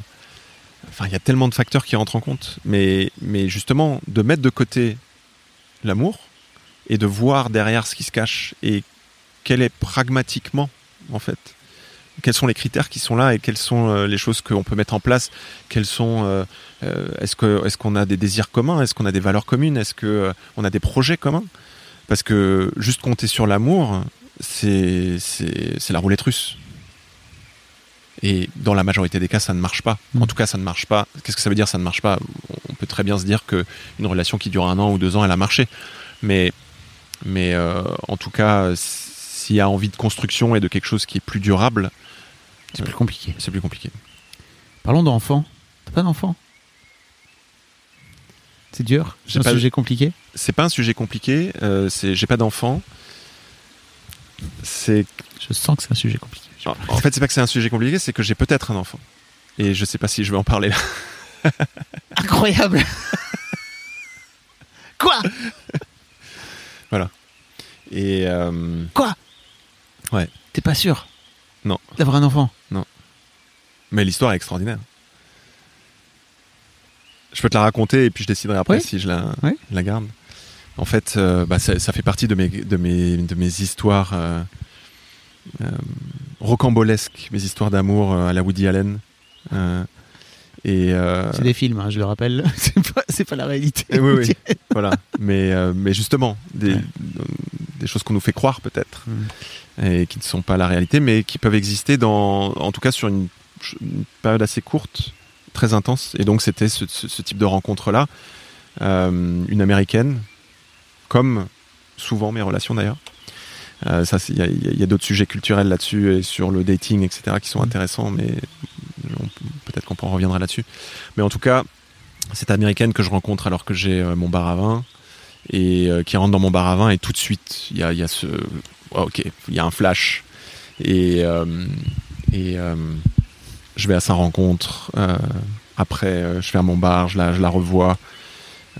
Enfin, il y a tellement de facteurs qui rentrent en compte. Mais, mais justement, de mettre de côté l'amour et de voir derrière ce qui se cache et quel est pragmatiquement, en fait, quels sont les critères qui sont là et quelles sont euh, les choses qu'on peut mettre en place, quels sont euh, euh, est-ce que est-ce qu'on a des désirs communs Est-ce qu'on a des valeurs communes Est-ce que euh, on a des projets communs? Parce que juste compter sur l'amour, c'est c'est la roulette russe. Et dans la majorité des cas, ça ne marche pas. Mm. En tout cas, ça ne marche pas. Qu'est-ce que ça veut dire Ça ne marche pas? On peut très bien se dire que une relation qui dure un an ou deux ans, elle a marché. Mais mais en tout cas, s'il y a envie de construction et de quelque chose qui est plus durable, C'est plus compliqué. c'est plus compliqué. Parlons d'enfants. T'as pas d'enfants C'est dur C'est un pas- sujet compliqué C'est pas un sujet compliqué. Euh, j'ai pas d'enfant. C'est Je sens que c'est un sujet compliqué. En en fait, c'est pas que c'est un sujet compliqué, c'est que j'ai peut-être un enfant. Et je sais pas si je vais en parler là. Incroyable Quoi? Et euh, Quoi? Ouais. T'es pas sûr? Non. D'avoir un enfant? Mais l'histoire est extraordinaire. Je peux te la raconter et puis je déciderai après Oui. si je la, Oui. la garde. En fait, euh, bah, ça, ça fait partie de mes, de mes, de mes histoires euh, euh, rocambolesques, mes histoires d'amour à la Woody Allen. Euh, et euh, C'est des films, hein, je le rappelle. c'est pas, pas la réalité. Eh oui, oui. voilà. Mais, euh, mais justement, des, Ouais. des choses qu'on nous fait croire peut-être Mm. et qui ne sont pas la réalité, mais qui peuvent exister dans, en tout cas sur une, une période assez courte, très intense. Et donc c'était ce, ce- ce type de rencontre-là, Euh, une américaine, comme souvent mes relations d'ailleurs. Euh, ça, il y a, y d'autres sujets culturels là-dessus et sur le dating, etc., qui sont Mm. intéressants, mais peut-être qu'on en reviendra là-dessus. Mais en tout cas, cette américaine que je rencontre alors que j'ai euh, mon bar à vin et euh, qui rentre dans mon bar à vin et tout de suite il y a, y a ce oh, ok il y a un flash et euh, et je vais à sa rencontre après je ferme mon bar je la je la revois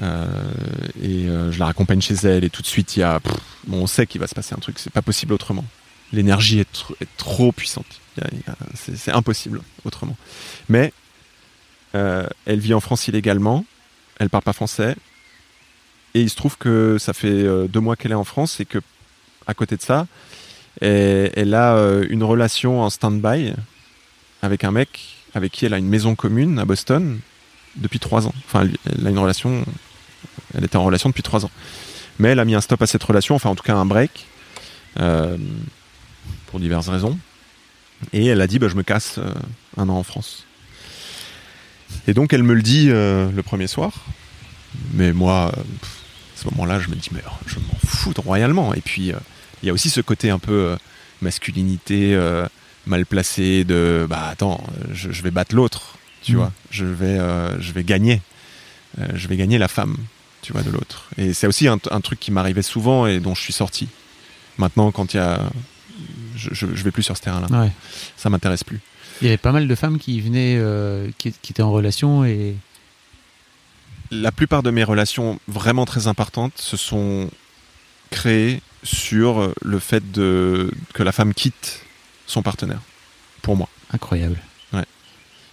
et je la raccompagne chez elle et tout de suite il y a on sait qu'il va se passer un truc c'est pas possible autrement l'énergie est trop puissante. C'est impossible autrement. Mais euh, elle vit en France illégalement, elle parle pas français, et il se trouve que ça fait euh, deux mois qu'elle est en France et que à côté de ça, elle, a euh, une relation en stand-by avec un mec avec qui elle a une maison commune à Boston depuis trois ans. Enfin, elle, a une relation, elle était en relation depuis trois ans. Mais elle a mis un stop à cette relation, enfin en tout cas un break, pour diverses raisons. Et elle a dit, bah, je me casse euh, un an en France. Et donc elle me le dit euh, le premier soir. Mais moi, euh, à ce moment-là, je me dis, mais euh, je m'en fous royalement. Et puis, il y a aussi ce côté un peu masculinité mal placée de, bah attends, je, je vais battre l'autre, tu Mhm. vois. Je vais, je vais gagner. Je vais gagner la femme, tu vois, de l'autre. Et c'est aussi un, un truc qui m'arrivait souvent et dont je suis sorti. Maintenant, quand il y a... Je, je, je vais plus sur ce terrain-là. Ouais. Ça m'intéresse plus. Il y avait pas mal de femmes qui venaient, euh, qui, qui étaient en relation et. la plupart de mes relations vraiment très importantes se sont créées sur le fait de, que la femme quitte son partenaire, pour moi. Incroyable.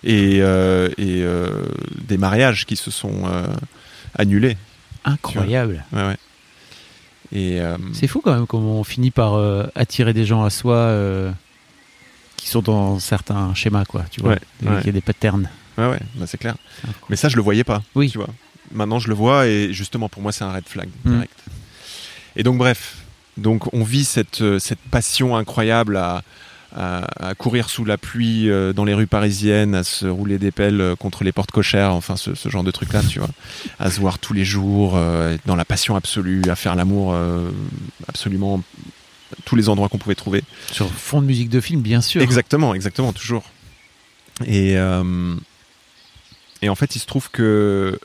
Et, euh, et euh, des mariages qui se sont annulés. Incroyable. Ouais, ouais. Et euh, C'est fou quand même comment on finit par euh, attirer des gens à soi euh, qui sont dans certains schémas, quoi. Tu vois, Ouais, il ouais. y a des patterns. ouais, ouais, bah, c'est clair. Mais ça, je le voyais pas. Oui. Tu vois. Maintenant, je le vois et justement, pour moi, c'est un red flag Mm. direct. Et donc, bref. Donc, on vit cette, cette passion incroyable à, à, à courir sous la pluie euh, dans les rues parisiennes, à se rouler des pelles euh, contre les portes cochères, enfin, ce, ce genre de truc-là, tu vois. À se voir tous les jours, euh, dans la passion absolue, à faire l'amour euh, absolument tous les endroits qu'on pouvait trouver. Sur fond de musique de film, bien sûr. Exactement, exactement, toujours. Et, et en fait, il se trouve que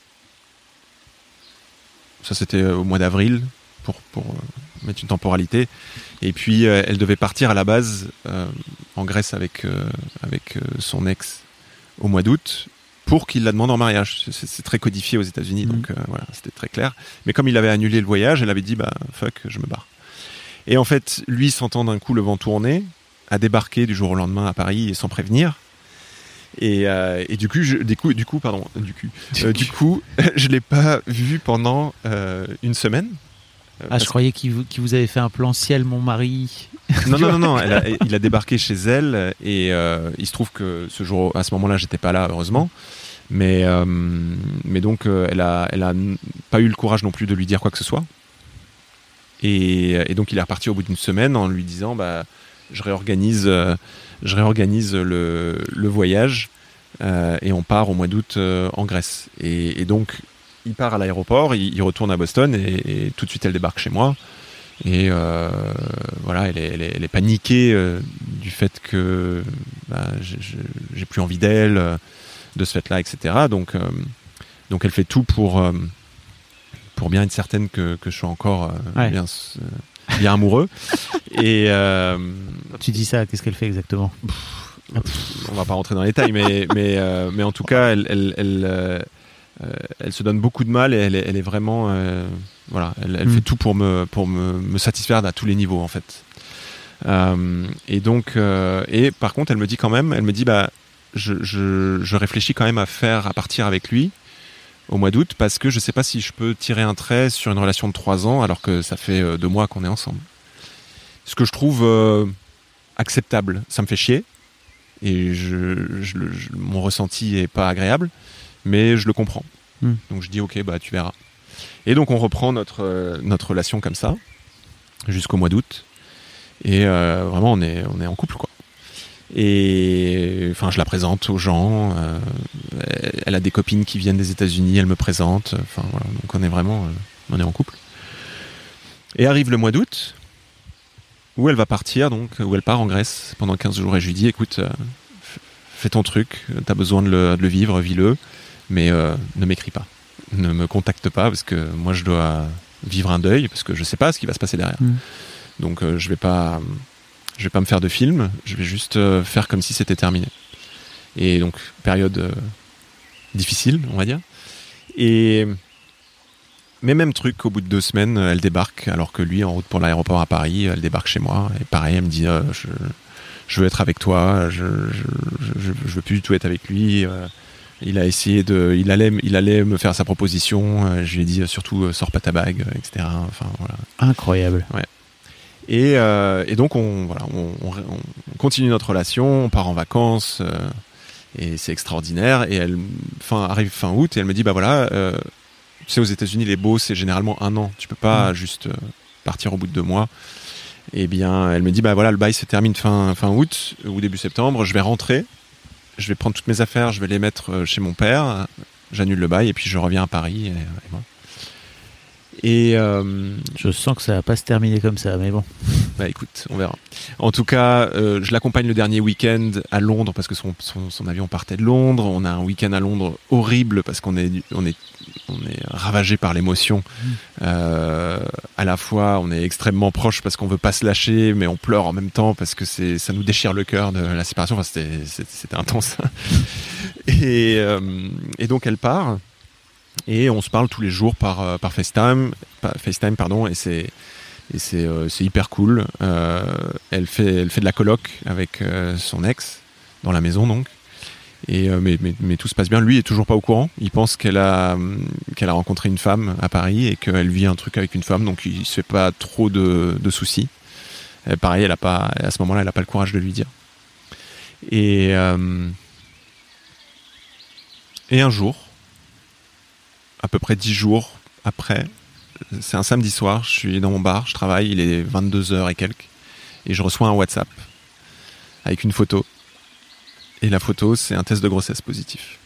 ça c'était au mois d'avril pour, pour mettre une temporalité. Et puis euh, elle devait partir à la base euh, en Grèce avec, euh, avec son ex au mois d'août pour qu'il la demande en mariage. C'est- très codifié aux États-Unis, Mhm. donc euh, voilà, c'était très clair. Mais comme il avait annulé le voyage, elle avait dit bah fuck, je me barre. Et en fait, lui sentant d'un coup le vent tourner, a débarqué du jour au lendemain à Paris sans prévenir. Et, euh, et du coup, je, du coup, du coup, pardon, du coup, euh, du coup, je l'ai pas vu pendant une semaine. Euh, Ah, je croyais qu'il vous, vous avait fait un plan ciel, mon mari. non, non, non, non. elle a- il a débarqué chez elle et euh, il se trouve que ce jour, à ce moment-là, j'étais pas là, heureusement. Mais, euh, mais donc, elle a, elle a pas eu le courage non plus de lui dire quoi que ce soit. Et, et donc, il est reparti au bout d'une semaine en lui disant, bah, je réorganise, euh, je réorganise le, le voyage et on part au mois d'août en Grèce. Et, et donc, il part à l'aéroport, il, il retourne à Boston et, et tout de suite, elle débarque chez moi. Et euh, voilà, elle est, elle est- elle est paniquée euh, du fait que bah, j'ai- plus envie d'elle, euh, de ce fait-là, etc. Donc, donc elle fait tout pour, pour bien être certaine que, que je suis encore Ouais. bien, bien amoureux. Et Quand tu dis ça, qu'est-ce qu'elle fait exactement? On va pas rentrer dans les détails, mais, mais, mais en tout cas, elle, elle, elle, euh, elle se donne beaucoup de mal et elle est, elle est vraiment. euh, voilà, elle, elle Mm. fait tout pour, me, pour me, me satisfaire à tous les niveaux, en fait. Euh, et donc, et par contre, elle me dit quand même, elle me dit, bah, je, je, je réfléchis quand même à faire, à partir avec lui au mois d'août parce que je sais pas si je peux tirer un trait sur une relation de trois ans alors que ça fait deux mois qu'on est ensemble. Ce que je trouve euh, acceptable. Ça me fait chier et je, je le- je- mon ressenti est pas agréable, mais je le comprends. Hmm. Donc je dis ok, bah tu verras. Et donc on reprend notre euh, notre relation comme ça jusqu'au mois d'août et euh, vraiment on est on est en couple quoi. Et enfin je la présente aux gens. euh, elle- a des copines qui viennent des États-Unis, elle me présente. Enfin voilà, donc on est vraiment on est en couple. Et arrive le mois d'août où elle va partir, donc, où elle part en Grèce pendant 15 jours. Et je lui dis, écoute, fais ton truc, t'as besoin de le, de le vivre, vis-le, mais euh, ne m'écris pas. Ne me contacte pas, parce que moi, je dois vivre un deuil, parce que je sais pas ce qui va se passer derrière. Mm. Donc, euh, je vais pas, je vais pas me faire de film, je vais juste euh, faire comme si c'était terminé. Et donc, période euh, difficile, on va dire. Et Mais même truc, au bout de deux semaines, elle débarque, alors que lui, en route pour l'aéroport à Paris, elle débarque chez moi. Et pareil, elle me dit euh, je, je veux être avec toi, je, je, je, je veux plus du tout être avec lui. euh, il a essayé de, il allait, il allait me faire sa proposition. euh, Je lui ai dit euh, surtout euh, sors pas ta bague, etc. Enfin voilà. Incroyable. Et, euh, et donc on, voilà, on, on- on continue notre relation, on part en vacances euh, et c'est extraordinaire. Et elle, fin arrive fin août et elle me dit bah voilà, euh, tu sais aux États-Unis les beaux c'est généralement un an. Tu peux pas juste euh, partir au bout de deux mois. Et bien elle me dit bah voilà le bail se termine fin fin août ou début septembre. Je vais rentrer, je vais prendre toutes mes affaires, je vais les mettre euh, chez mon père. J'annule le bail et puis je reviens à Paris. Et, et voilà. Et, euh, Je sens que ça va pas se terminer comme ça, mais bon. bah écoute, on verra. En tout cas, euh, je l'accompagne le dernier week-end à Londres parce que son, son, son avion partait de Londres. On a un week-end à Londres horrible parce qu'on est, on est, on est ravagé par l'émotion. Euh, à la fois, on est extrêmement proche parce qu'on veut pas se lâcher, mais on pleure en même temps parce que c'est, ça nous déchire le cœur de la séparation. Enfin, c'était, intense. et, et donc, elle part. Et on se parle tous les jours par, euh, FaceTime, FaceTime pardon, et c'est et c'est euh, hyper cool. Euh, elle fait elle fait de la coloc avec euh, son ex dans la maison donc. Et mais, mais, mais tout se passe bien. Lui est toujours pas au courant. Il pense qu'elle a hum, qu'elle a rencontré une femme à Paris et qu'elle vit un truc avec une femme, donc il se fait pas trop de, de soucis. Pareil, elle a pas à ce moment-là, elle a pas le courage de lui dire. Et et un jour, à peu près dix jours après, c'est un samedi soir, je suis dans mon bar, je travaille, il est 22h et quelques, et je reçois un WhatsApp avec une photo. Et la photo, c'est un test de grossesse positif.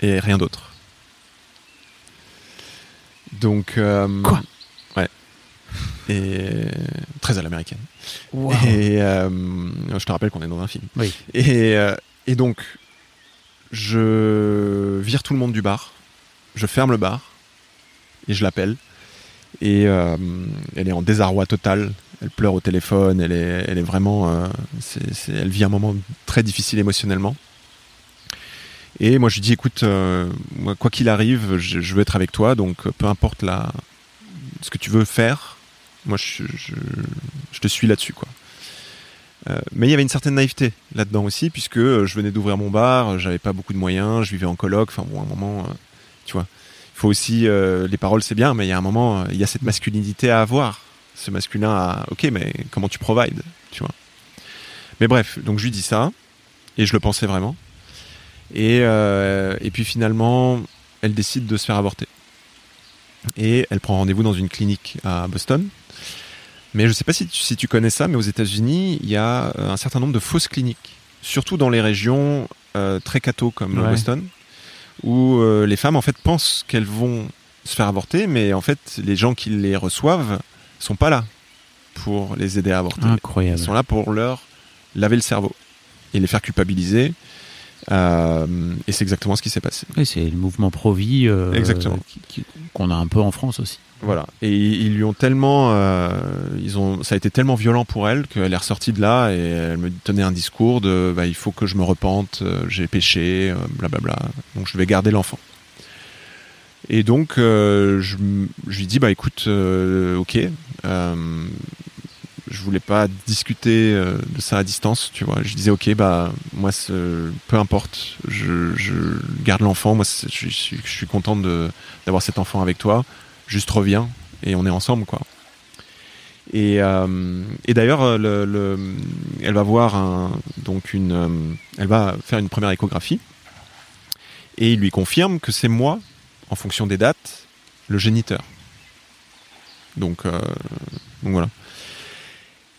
Et rien d'autre. Donc. euh, Quoi? Ouais. Et. Très à l'américaine. Wow. Et euh, je te rappelle qu'on est dans un film. Oui. Et, euh, et donc, je vire tout le monde du bar, je ferme le bar et je l'appelle. Et euh, elle est en désarroi total. Elle pleure au téléphone. Elle est, vraiment. euh, elle vit un moment très difficile émotionnellement. Et moi, je lui dis, écoute, euh, quoi qu'il arrive, je, veux être avec toi. Donc, peu importe ce que tu veux faire, moi, je, te suis là-dessus, mais il y avait une certaine naïveté là-dedans aussi, puisque je venais d'ouvrir mon bar, j'avais pas beaucoup de moyens, je vivais en coloc. Enfin, bon, un moment, tu vois, il faut aussi euh, les paroles, c'est bien, mais il y a un moment, euh, il y a cette masculinité à avoir, ce masculin à, ok, mais comment tu provides, tu vois. Mais bref, donc je lui dis ça, et je le pensais vraiment. Et, euh, et puis finalement, elle décide de se faire avorter. Et elle prend rendez-vous dans une clinique à Boston. Mais je sais pas si tu, si tu connais ça, mais aux États-Unis, il y a un certain nombre de fausses cliniques, surtout dans les régions euh, très catho comme Ouais. Boston, où euh, les femmes en fait pensent qu'elles vont se faire avorter, mais en fait les gens qui les reçoivent sont pas là pour les aider à avorter. Incroyable. Ils sont là pour leur laver le cerveau et les faire culpabiliser. Euh, et c'est exactement ce qui s'est passé. Oui, c'est le mouvement pro-vie euh, qu'on a un peu en France aussi. Voilà. Et ils lui ont tellement, euh, ils ont, ça a été tellement violent pour elle qu'elle est ressortie de là et elle me tenait un discours de, bah, il faut que je me repente, euh, j'ai péché, euh, blablabla. Donc je vais garder l'enfant. Et donc euh, je, je lui dis, bah écoute, ok, je voulais pas discuter de ça à distance, tu vois. Je disais, ok, bah moi, peu importe, je, je garde l'enfant. Moi, je, suis- je suis content d'avoir cet enfant avec toi. Juste reviens et on est ensemble, quoi. Et, euh, d'ailleurs, euh, le, le- elle va voir donc une, euh, elle va faire une première échographie et il lui confirme que c'est moi, en fonction des dates, le géniteur. Donc, voilà.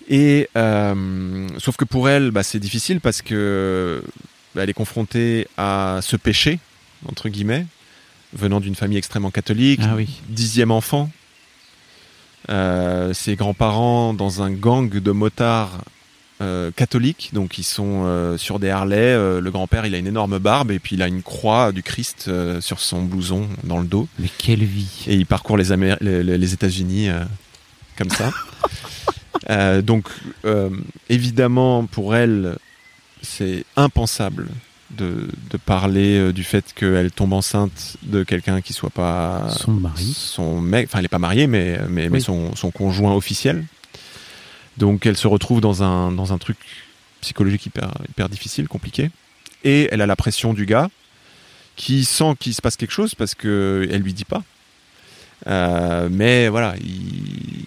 Et sauf que pour elle, bah, c'est difficile parce que bah, elle est confrontée à ce péché entre guillemets, venant d'une famille extrêmement catholique, Ah oui. dixième enfant. Euh, ses grands-parents dans un gang de motards euh, catholiques, donc ils sont euh, sur des Harley. Le grand-père, il a une énorme barbe et puis il a une croix du Christ sur son blouson dans le dos. Mais quelle vie. Et il parcourt les, Améri- les, les- les États-Unis comme ça. Donc, évidemment, pour elle, c'est impensable de, de parler euh, du fait qu'elle tombe enceinte de quelqu'un qui soit pas Son mari. son mec, enfin elle n'est pas mariée, mais, mais, mais son, son conjoint officiel. Donc elle se retrouve dans un, dans un truc psychologique hyper, hyper difficile, compliqué. Et elle a la pression du gars qui sent qu'il se passe quelque chose parce qu'elle lui dit pas. Euh, mais voilà, il, il-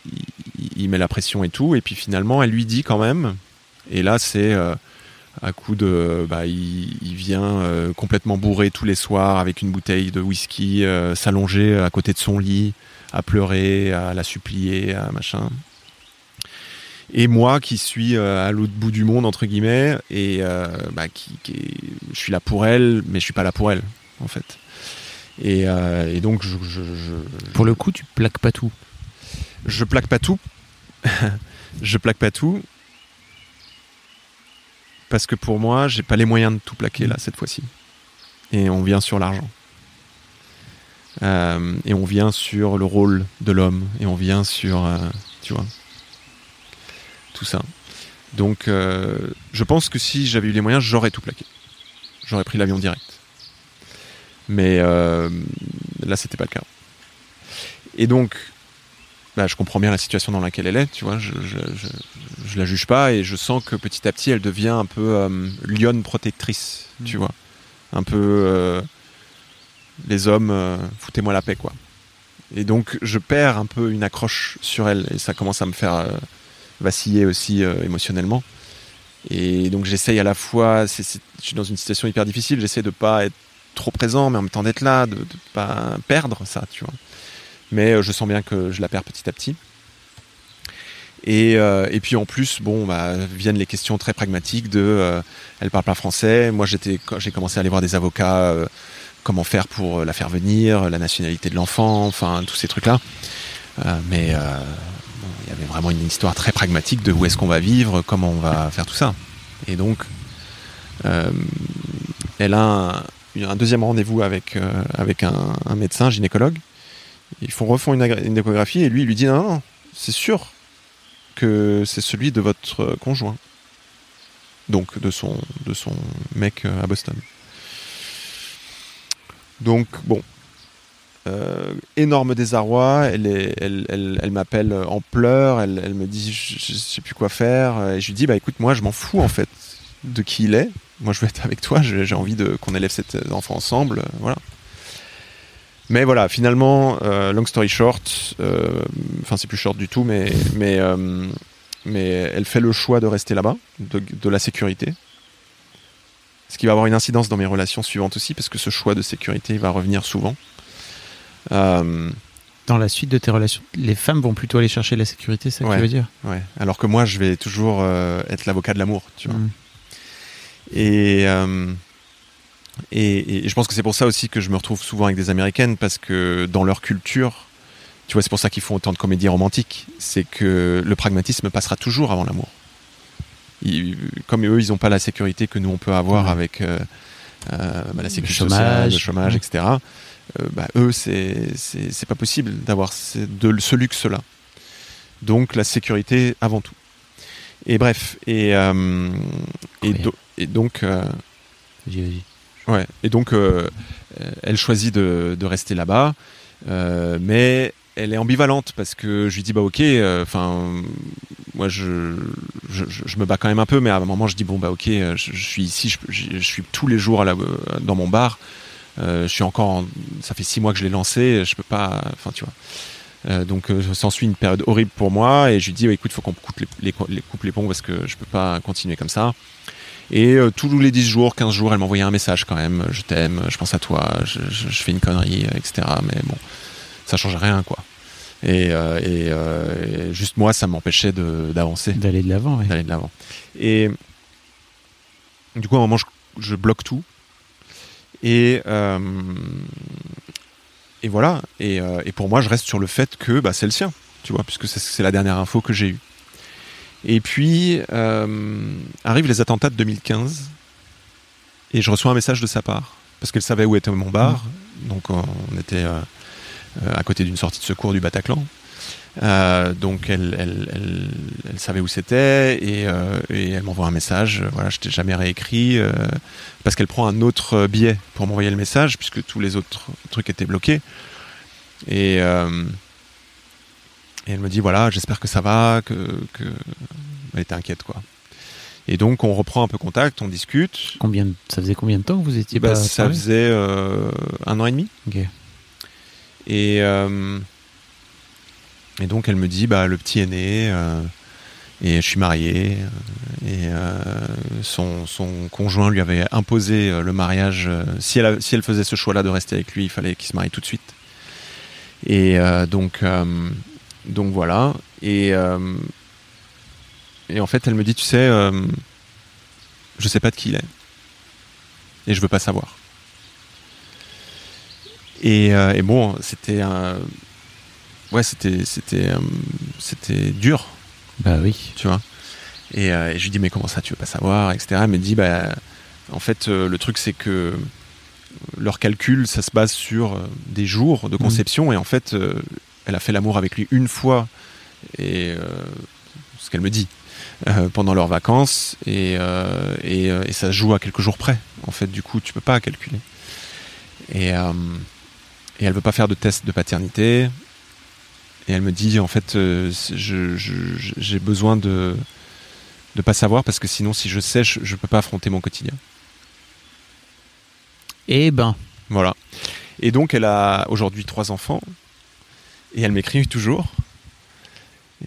il met la pression et tout. Et puis finalement, elle lui dit quand même. Et là, c'est euh, à coup de. Bah, il, il vient euh, complètement bourré tous les soirs avec une bouteille de whisky, euh, s'allonger à côté de son lit, à pleurer, à la supplier, à machin. Et moi qui suis euh, à l'autre bout du monde, entre guillemets, et bah, qui, je suis là pour elle, mais je suis pas là pour elle, en fait. Et, et donc, je, je, je- Pour le coup, tu plaques pas tout. je plaque pas tout. je plaque pas tout. Parce que pour moi, j'ai pas les moyens de tout plaquer là cette fois-ci. Et on vient sur l'argent. Euh, et on vient sur le rôle de l'homme. Et on vient sur, euh, tu vois, tout ça. Donc, euh, je pense que si j'avais eu les moyens, j'aurais tout plaqué. J'aurais pris l'avion direct. Mais là, c'était pas le cas. Et donc, bah, je comprends bien la situation dans laquelle elle est, tu vois, je, je, je, je la juge pas et je sens que petit à petit elle devient un peu euh, lionne protectrice, tu vois, un peu euh, les hommes, euh, foutez-moi la paix, quoi. Et donc je perds un peu une accroche sur elle et ça commence à me faire euh, vaciller aussi euh, émotionnellement. Et donc j'essaye à la fois, je suis dans une situation hyper difficile, j'essaie de pas être trop présent, mais en même temps d'être là, de, de pas perdre ça, tu vois mais euh, je sens bien que je la perds petit à petit. Et, euh, puis en plus, bon, bah, viennent les questions très pragmatiques de, euh, elle parle pas français. Moi, j'ai commencé à aller voir des avocats, comment faire pour la faire venir, la nationalité de l'enfant, enfin tous ces trucs-là. Mais il y avait vraiment une histoire très pragmatique de où est-ce qu'on va vivre, comment on va faire tout ça. Et donc, elle a un, un deuxième rendez-vous avec avec un médecin gynécologue. Ils font refont une, échographie et lui il lui dit non, non c'est sûr que c'est celui de votre euh, conjoint. Donc de son de son mec euh, à Boston. Donc bon, euh, énorme désarroi. Elle, m'appelle en pleurs. Elle, me dit je, je sais plus quoi faire. Et je lui dis bah écoute moi je m'en fous en fait de qui il est. Moi je veux être avec toi. J'ai envie de qu'on élève cet enfant ensemble. Voilà. Mais voilà, finalement, euh, long story short, euh, enfin c'est plus short du tout, mais mais euh, mais elle fait le choix de rester là-bas, de, de la sécurité. Ce qui va avoir une incidence dans mes relations suivantes aussi, parce que ce choix de sécurité va revenir souvent. Euh, Dans la suite de tes relations, les femmes vont plutôt aller chercher la sécurité, c'est ça que tu veux dire? ouais. Alors que moi, je vais toujours euh, être l'avocat de l'amour, tu vois. Mm. Et, euh, et, et je pense que c'est pour ça aussi que je me retrouve souvent avec des américaines parce que dans leur culture, tu vois, c'est pour ça qu'ils font autant de comédies romantiques, c'est que le pragmatisme passera toujours avant l'amour. Comme eux, ils n'ont pas la sécurité que nous on peut avoir Ouais. avec euh, euh, bah, la sécurité chômage. sociale, le chômage, Ouais. etc. Euh, bah, eux, c'est pas possible d'avoir ce, de, ce luxe-là. Donc la sécurité avant tout. Et bref, et, euh, et, do- et donc, euh, Vas-y, vas-y. Ouais, et donc euh, euh, elle choisit de, rester là-bas, euh, mais elle est ambivalente parce que je lui dis bah ok, enfin moi je, je, me bats quand même un peu, mais à un moment je dis bon bah ok, je, suis ici, je, suis tous les jours dans mon bar, je suis encore, en- ça fait six mois que je l'ai lancé, je peux pas, enfin tu vois. Donc s'ensuit une période horrible pour moi et je lui dis ouais, écoute faut qu'on coupe les- coupe les ponts parce que je peux pas continuer comme ça. Et euh, tous les 10 jours, 15 jours, elle m'envoyait un message quand même. Je t'aime, je pense à toi, je, je- je fais une connerie, euh, etc. Mais bon, ça change rien, quoi. Et, euh, et, euh, et juste moi, ça m'empêchait d'avancer, D'aller de l'avant, ouais. d'aller de l'avant. Et du coup, à un moment, je, je bloque tout. Et, et voilà. Et, et pour moi, je reste sur le fait que bah, c'est le sien, tu vois, puisque c'est la dernière info que j'ai eue. Et puis, euh, arrivent les attentats de 2015. Et je reçois un message de sa part. Parce qu'elle savait où était mon bar. Donc, on était euh, à côté d'une sortie de secours du Bataclan. Euh, donc elle, elle, elle, elle savait où c'était et, euh, et elle m'envoie un message. Voilà, je t'ai jamais réécrit euh, parce qu'elle prend un autre billet pour m'envoyer le message puisque tous les autres trucs étaient bloqués. Et, et elle me dit voilà, j'espère que ça va, que, que elle était inquiète quoi. Et donc on reprend un peu contact, on discute. Combien, ça faisait combien de temps que vous étiez Bah, pas ça faisait euh, un an et demi. Et, euh, et donc elle me dit bah le petit est né euh, et je suis marié et son, son conjoint lui avait imposé le mariage. si, elle, si elle faisait ce choix-là de rester avec lui, il fallait qu'il se marie tout de suite. Et donc, donc voilà. Et, euh, et en fait elle me dit tu sais, euh, je sais pas de qui il est et je veux pas savoir. Et, euh, et bon, c'était un. Ouais, c'était, c'était, c'était dur, Bah oui. tu vois. Et, et je lui dis, mais comment ça, tu veux pas savoir, etc. Elle me dit, bah, en fait, le truc, c'est que leur calcul, ça se base sur des jours de conception. Et en fait, euh, elle a fait l'amour avec lui une fois, et euh, ce qu'elle me dit, euh, pendant leurs vacances. Et, euh, et, et ça se joue à quelques jours près. En fait, du coup, tu peux pas calculer. Et, et elle veut pas faire de test de paternité. Et elle me dit, en fait, j'ai besoin de de pas savoir parce que sinon, si je sais, je, je peux pas affronter mon quotidien. Eh ben, Voilà. Et donc, elle a aujourd'hui trois enfants. Et elle m'écrit toujours.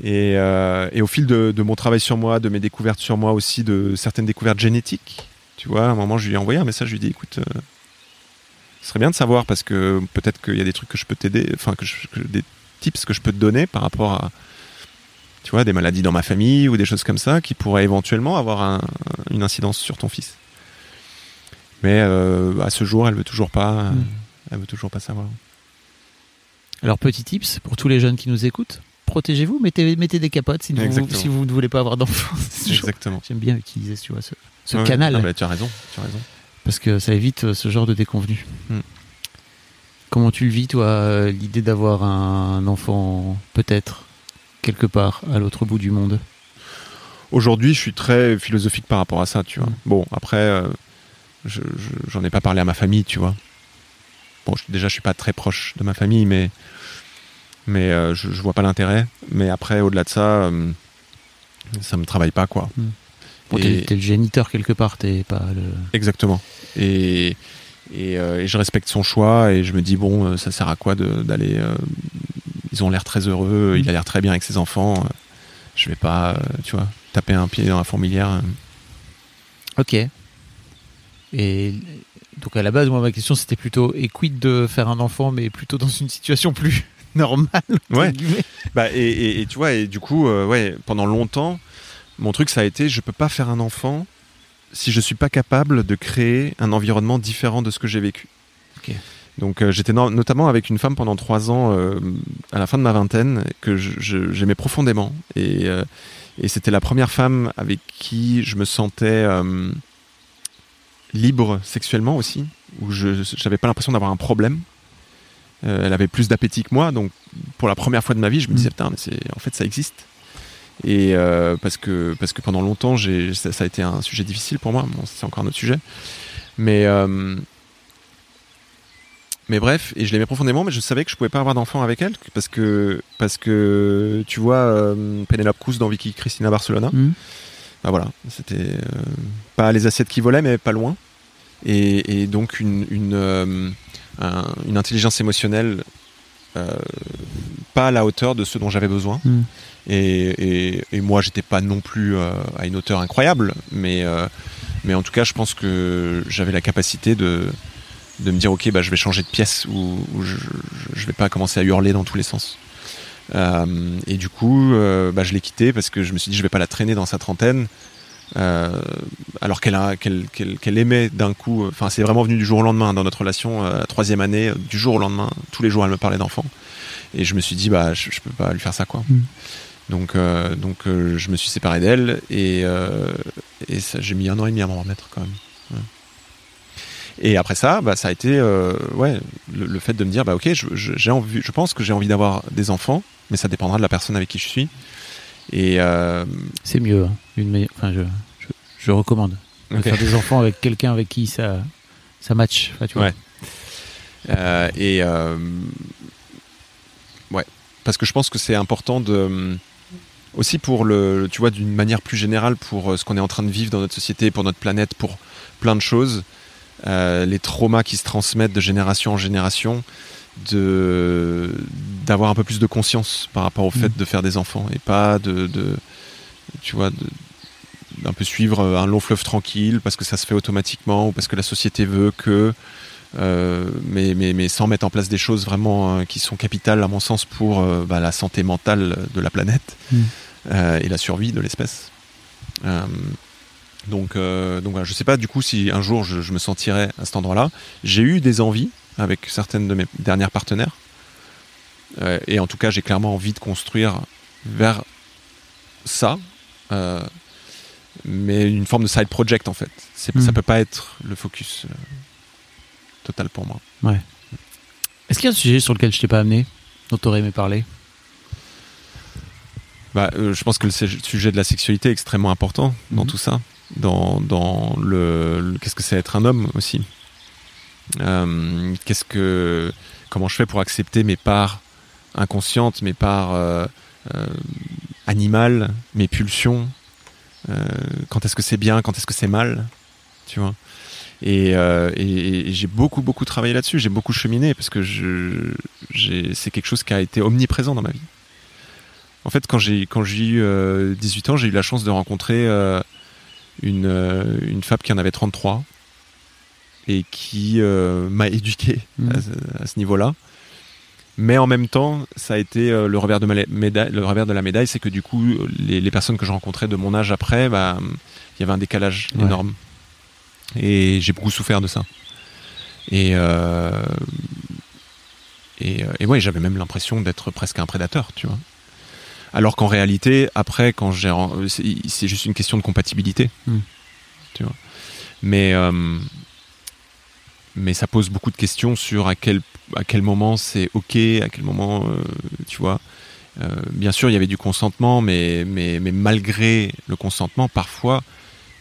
Et, euh, et au fil de, de mon travail sur moi, de mes découvertes sur moi aussi, de certaines découvertes génétiques, tu vois, à un moment, je lui ai envoyé un message, je lui ai dit, écoute, euh, ce serait bien de savoir parce que peut-être qu'il y a des trucs que je peux t'aider, enfin, que, des tips que je peux te donner par rapport à, tu vois, des maladies dans ma famille ou des choses comme ça qui pourraient éventuellement avoir un- une incidence sur ton fils. Mais euh, à ce jour, elle veut toujours pas, Mm. elle veut toujours pas savoir. Alors petit tips pour tous les jeunes qui nous écoutent. Protégez-vous, mettez, mettez des capotes si vous, Exactement. si vous ne voulez pas avoir d'enfants. Exactement. J'aime bien utiliser tu vois, ce, ce Ouais, canal tu as raison, tu as raison. parce que ça évite euh, ce genre de déconvenus. Hmm. Comment tu le vis, toi, euh, l'idée d'avoir un enfant, peut-être, quelque part à l'autre bout du monde? Aujourd'hui, je suis très philosophique par rapport à ça, tu vois. Mm. Bon, après, euh, je- je- j'en ai pas parlé à ma famille, tu vois. Bon, je- déjà, je suis pas très proche de ma famille, mais mais euh, je, je vois pas l'intérêt. Mais après, au-delà de ça, euh, ça me travaille pas, quoi. Bon, Et- t'es, le géniteur quelque part, t'es pas le. Exactement. Et, et, euh, et je respecte son choix et je me dis, bon, euh, ça sert à quoi d'aller. ils ont l'air très heureux, il a l'air très bien avec ses enfants. je vais pas, tu vois, taper un pied dans la fourmilière. Ok. Et donc à la base, moi, ma question c'était plutôt et quid de faire un enfant, mais plutôt dans une situation plus normale. Ouais. Bah, et, et- et tu vois, et du coup, euh, ouais, pendant longtemps, mon truc, ça a été, je peux pas faire un enfant si je suis pas capable de créer un environnement différent de ce que j'ai vécu. Donc euh, j'étais no- notamment avec une femme pendant trois ans, euh, à la fin de ma vingtaine, que j'aimais profondément. Et, et c'était la première femme avec qui je me sentais libre sexuellement aussi, où je j'avais pas l'impression d'avoir un problème. Euh, elle avait plus d'appétit que moi, donc pour la première fois de ma vie, je me disais Mm. putain, mais c'est en fait ça existe. Et euh, parce que parce que pendant longtemps, j'ai ça, ça a été un sujet difficile pour moi. Bon, c'est encore un autre sujet, mais euh, mais bref, et je l'aimais profondément, mais je savais que je pouvais pas avoir d'enfant avec elle parce que parce que tu vois Penelope Cruz dans Vicky Cristina Barcelona. Hmm. Bah voilà, c'était euh, pas les assiettes qui volaient, mais pas loin. Et, et donc une, une, euh, un- une intelligence émotionnelle euh, pas à la hauteur de ce dont j'avais besoin. Hmm. Et, et, et moi, j'étais pas non plus à une hauteur incroyable, mais, mais en tout cas, je pense que j'avais la capacité de, de me dire ok, bah, je vais changer de pièce ou, ou je, je, je vais pas commencer à hurler dans tous les sens. Euh, et du coup, euh, bah, je l'ai quittée parce que je me suis dit je vais pas la traîner dans sa trentaine. euh, alors qu'elle a- qu'elle qu'elle- qu'elle aimait d'un coup, enfin c'est vraiment venu du jour au lendemain dans notre relation, euh, troisième année, du jour au lendemain, tous les jours elle me parlait d'enfants, et je me suis dit bah je, je peux pas lui faire ça quoi. Mm. Donc euh, donc je me suis séparé d'elle et et j'ai mis un an et demi à m'en remettre quand même. Ouais. Et après ça, bah, ça a été ouais le, le fait de me dire bah ok je, envie, je pense que j'ai envie d'avoir des enfants mais ça dépendra de la personne avec qui je suis. Et euh, C'est mieux. hein. Une meilleure- enfin, je, je, je recommande. De. Faire des enfants avec quelqu'un avec qui ça, ça match. Enfin, tu vois. Ouais. Euh, et euh, ouais, parce que je pense que c'est important de aussi pour le, tu vois, d'une manière plus générale pour ce qu'on est en train de vivre dans notre société, pour notre planète, pour plein de choses, les traumas qui se transmettent de génération en génération, de d'avoir un peu plus de conscience par rapport au fait Mhm. de faire des enfants et pas de, de tu vois, d'un peu suivre un long fleuve tranquille parce que ça se fait automatiquement ou parce que la société veut que euh, mais, mais, mais sans mettre en place des choses vraiment euh, qui sont capitales à mon sens pour euh, bah, la santé mentale de la planète Mm. et la survie de l'espèce. Donc, donc voilà, je sais pas du coup si un jour je, je me sentirais à cet endroit-là. J'ai eu des envies avec certaines de mes dernières partenaires. Euh, et en tout cas, j'ai clairement envie de construire vers ça. euh, mais une forme de side project en fait. C'est, Mm. Ça peut pas être le focus euh, total pour moi. Est-ce qu'il y a un sujet sur lequel je t'ai pas amené, dont tu aurais aimé parler? Bah, je pense que le sujet de la sexualité est extrêmement important dans Mhm. tout ça, dans, dans le, le- qu'est-ce que c'est être un homme aussi? Euh, qu'est-ce que comment je fais pour accepter mes parts inconscientes, mes parts euh, euh, animales, mes pulsions. quand est-ce que c'est bien, quand est-ce que c'est mal, tu vois? Et, j'ai beaucoup beaucoup travaillé là-dessus, j'ai beaucoup cheminé parce que c'est quelque chose qui a été omniprésent dans ma vie. En fait, quand j'ai quand j'ai eu euh, 18 ans, j'ai eu la chance de rencontrer une, une femme qui en avait 33 et qui euh, m'a éduqué Mhm. à, ce- à ce niveau-là. Mais en même temps, ça a été euh, le revers de, ma médaille, le revers de la médaille, c'est que du coup, les, les personnes que je rencontrais de mon âge après, bah, il y avait un décalage Ouais. énorme. Et j'ai beaucoup souffert de ça. Et, euh, et, euh, et ouais, j'avais même l'impression d'être presque un prédateur, tu vois. Alors qu'en réalité, après, quand j'ai, c'est juste une question de compatibilité, Mm. tu vois. Mais euh, mais ça pose beaucoup de questions sur à quel à quel moment c'est ok, à quel moment, euh, tu vois. Euh, bien sûr, il y avait du consentement, mais mais mais malgré le consentement, parfois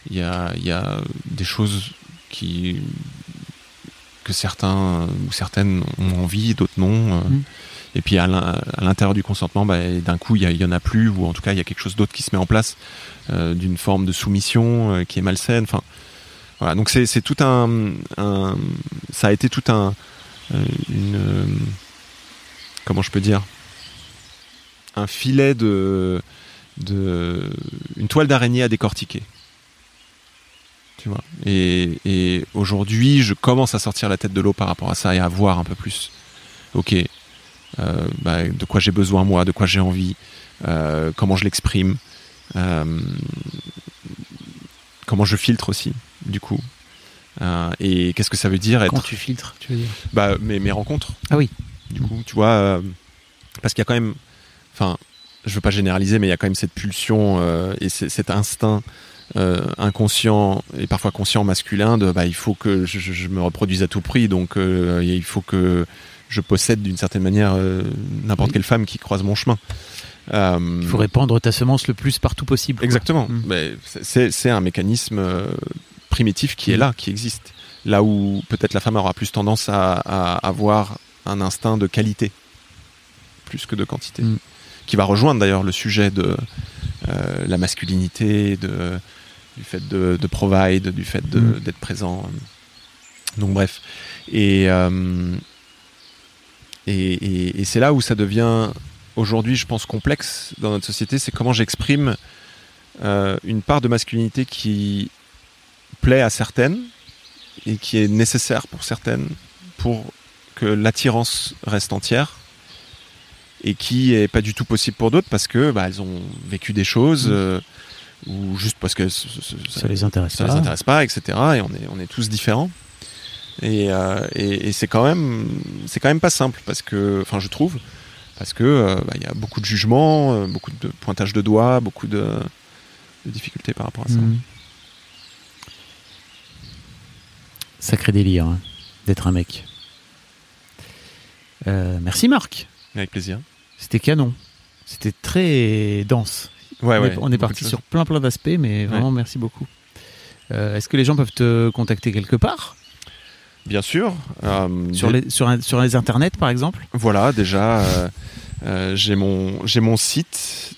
il y a y a des choses qui que certains ou certaines ont envie, d'autres non. euh. Mm. Et puis à l'in- à l'intérieur du consentement, bah, d'un coup, il y, a- il y en a plus, ou en tout cas, il y a quelque chose d'autre qui se met en place, euh, d'une forme de soumission qui est malsaine. Enfin, voilà. Donc c'est tout un, ça a été tout un, euh, une, euh, comment je peux dire, un filet de, de, une toile d'araignée à décortiquer. Tu vois? Et, aujourd'hui, je commence à sortir la tête de l'eau par rapport à ça et à voir un peu plus. Ok, euh, bah, de quoi j'ai besoin moi, de quoi j'ai envie, comment je l'exprime, comment je filtre aussi, du coup. Euh, et qu'est-ce que ça veut dire être Quand tu filtres, tu veux dire bah, mes, mes rencontres. Ah oui. Du coup, tu vois, euh, parce qu'il y a quand même, enfin, je veux pas généraliser, mais il y a quand même cette pulsion euh, et cet instinct inconscient et parfois conscient masculin de, bah, il faut que je, me reproduise à tout prix, donc il faut que je possède d'une certaine manière euh, n'importe Oui. quelle femme qui croise mon chemin. Euh, Il faut répandre ta semence le plus partout possible. Exactement. Mm. Mais c'est- c'est un mécanisme euh, primitif qui est là, qui existe. Là où peut-être la femme aura plus tendance à, à avoir un instinct de qualité, plus que de quantité. Mm. Qui va rejoindre d'ailleurs le sujet de euh, la masculinité, de, du fait de, de provide, du fait Mm. d'être présent. Donc bref. Et, euh, et, et- et c'est là où ça devient aujourd'hui, je pense, complexe dans notre société, c'est comment j'exprime euh, une part de masculinité qui plaît à certaines et qui est nécessaire pour certaines pour que l'attirance reste entière et qui est pas du tout possible pour d'autres parce que bah, elles ont vécu des choses Mm. euh, ou juste parce que ce- ce- ce- Ça les intéresse ça pas. les intéresse pas, etc. Et on est, on est tous différents. Et, euh, et, et c'est quand même, c'est quand même pas simple parce que, enfin, je trouve, parce que euh, bah, il y a beaucoup de jugements, beaucoup de pointage de doigts, beaucoup de, de difficultés par rapport à ça. Mhm. Sacré délire hein, d'être un mec. Euh, merci Marc, Avec plaisir. c'était canon. C'était très dense. Ouais, on ouais, est, on est beaucoup parti sur plein plein d'aspects, mais vraiment merci beaucoup. Euh, Est-ce que les gens peuvent te contacter quelque part? Bien sûr. euh, sur les, sur, un- sur les internets par exemple? Voilà, déjà, j'ai mon, mon site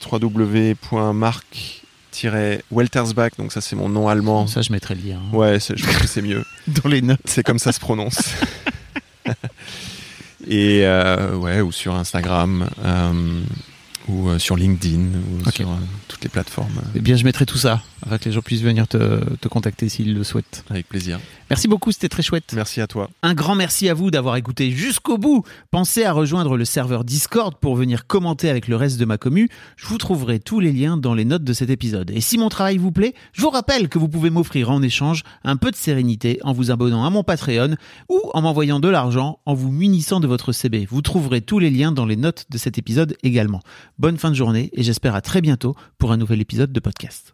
www.mark-weltersbach, donc ça c'est mon nom allemand. Ça, je mettrai le lien hein, Ouais, je pense que c'est mieux. dans les notes. C'est comme ça se prononce. Et euh, ouais, ou sur Instagram, euh, ou euh, sur LinkedIn, ou sur euh, toutes les plateformes, Eh bien, je mettrai tout ça afin que les gens puissent venir te, te contacter s'ils le souhaitent. avec plaisir. Merci beaucoup, c'était très chouette. Merci à toi. Un grand merci à vous d'avoir écouté jusqu'au bout. Pensez à rejoindre le serveur Discord pour venir commenter avec le reste de ma commu. Je vous trouverai tous les liens dans les notes de cet épisode. Et si mon travail vous plaît, je vous rappelle que vous pouvez m'offrir en échange un peu de sérénité en vous abonnant à mon Patreon ou en m'envoyant de l'argent en vous munissant de votre CB. Vous trouverez tous les liens dans les notes de cet épisode également. Bonne fin de journée et j'espère à très bientôt pour un nouvel épisode de podcast.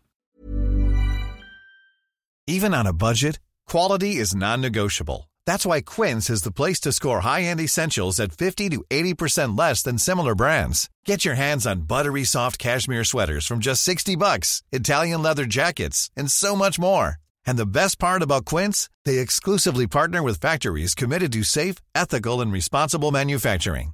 Even on a budget, quality is non-negotiable. That's why Quince is the place to score high-end essentials at 50 to 80% less than similar brands. Get your hands on buttery soft cashmere sweaters from just 60 bucks, Italian leather jackets, and so much more. And the best part about Quince, they exclusively partner with factories committed to safe, ethical, and responsible manufacturing.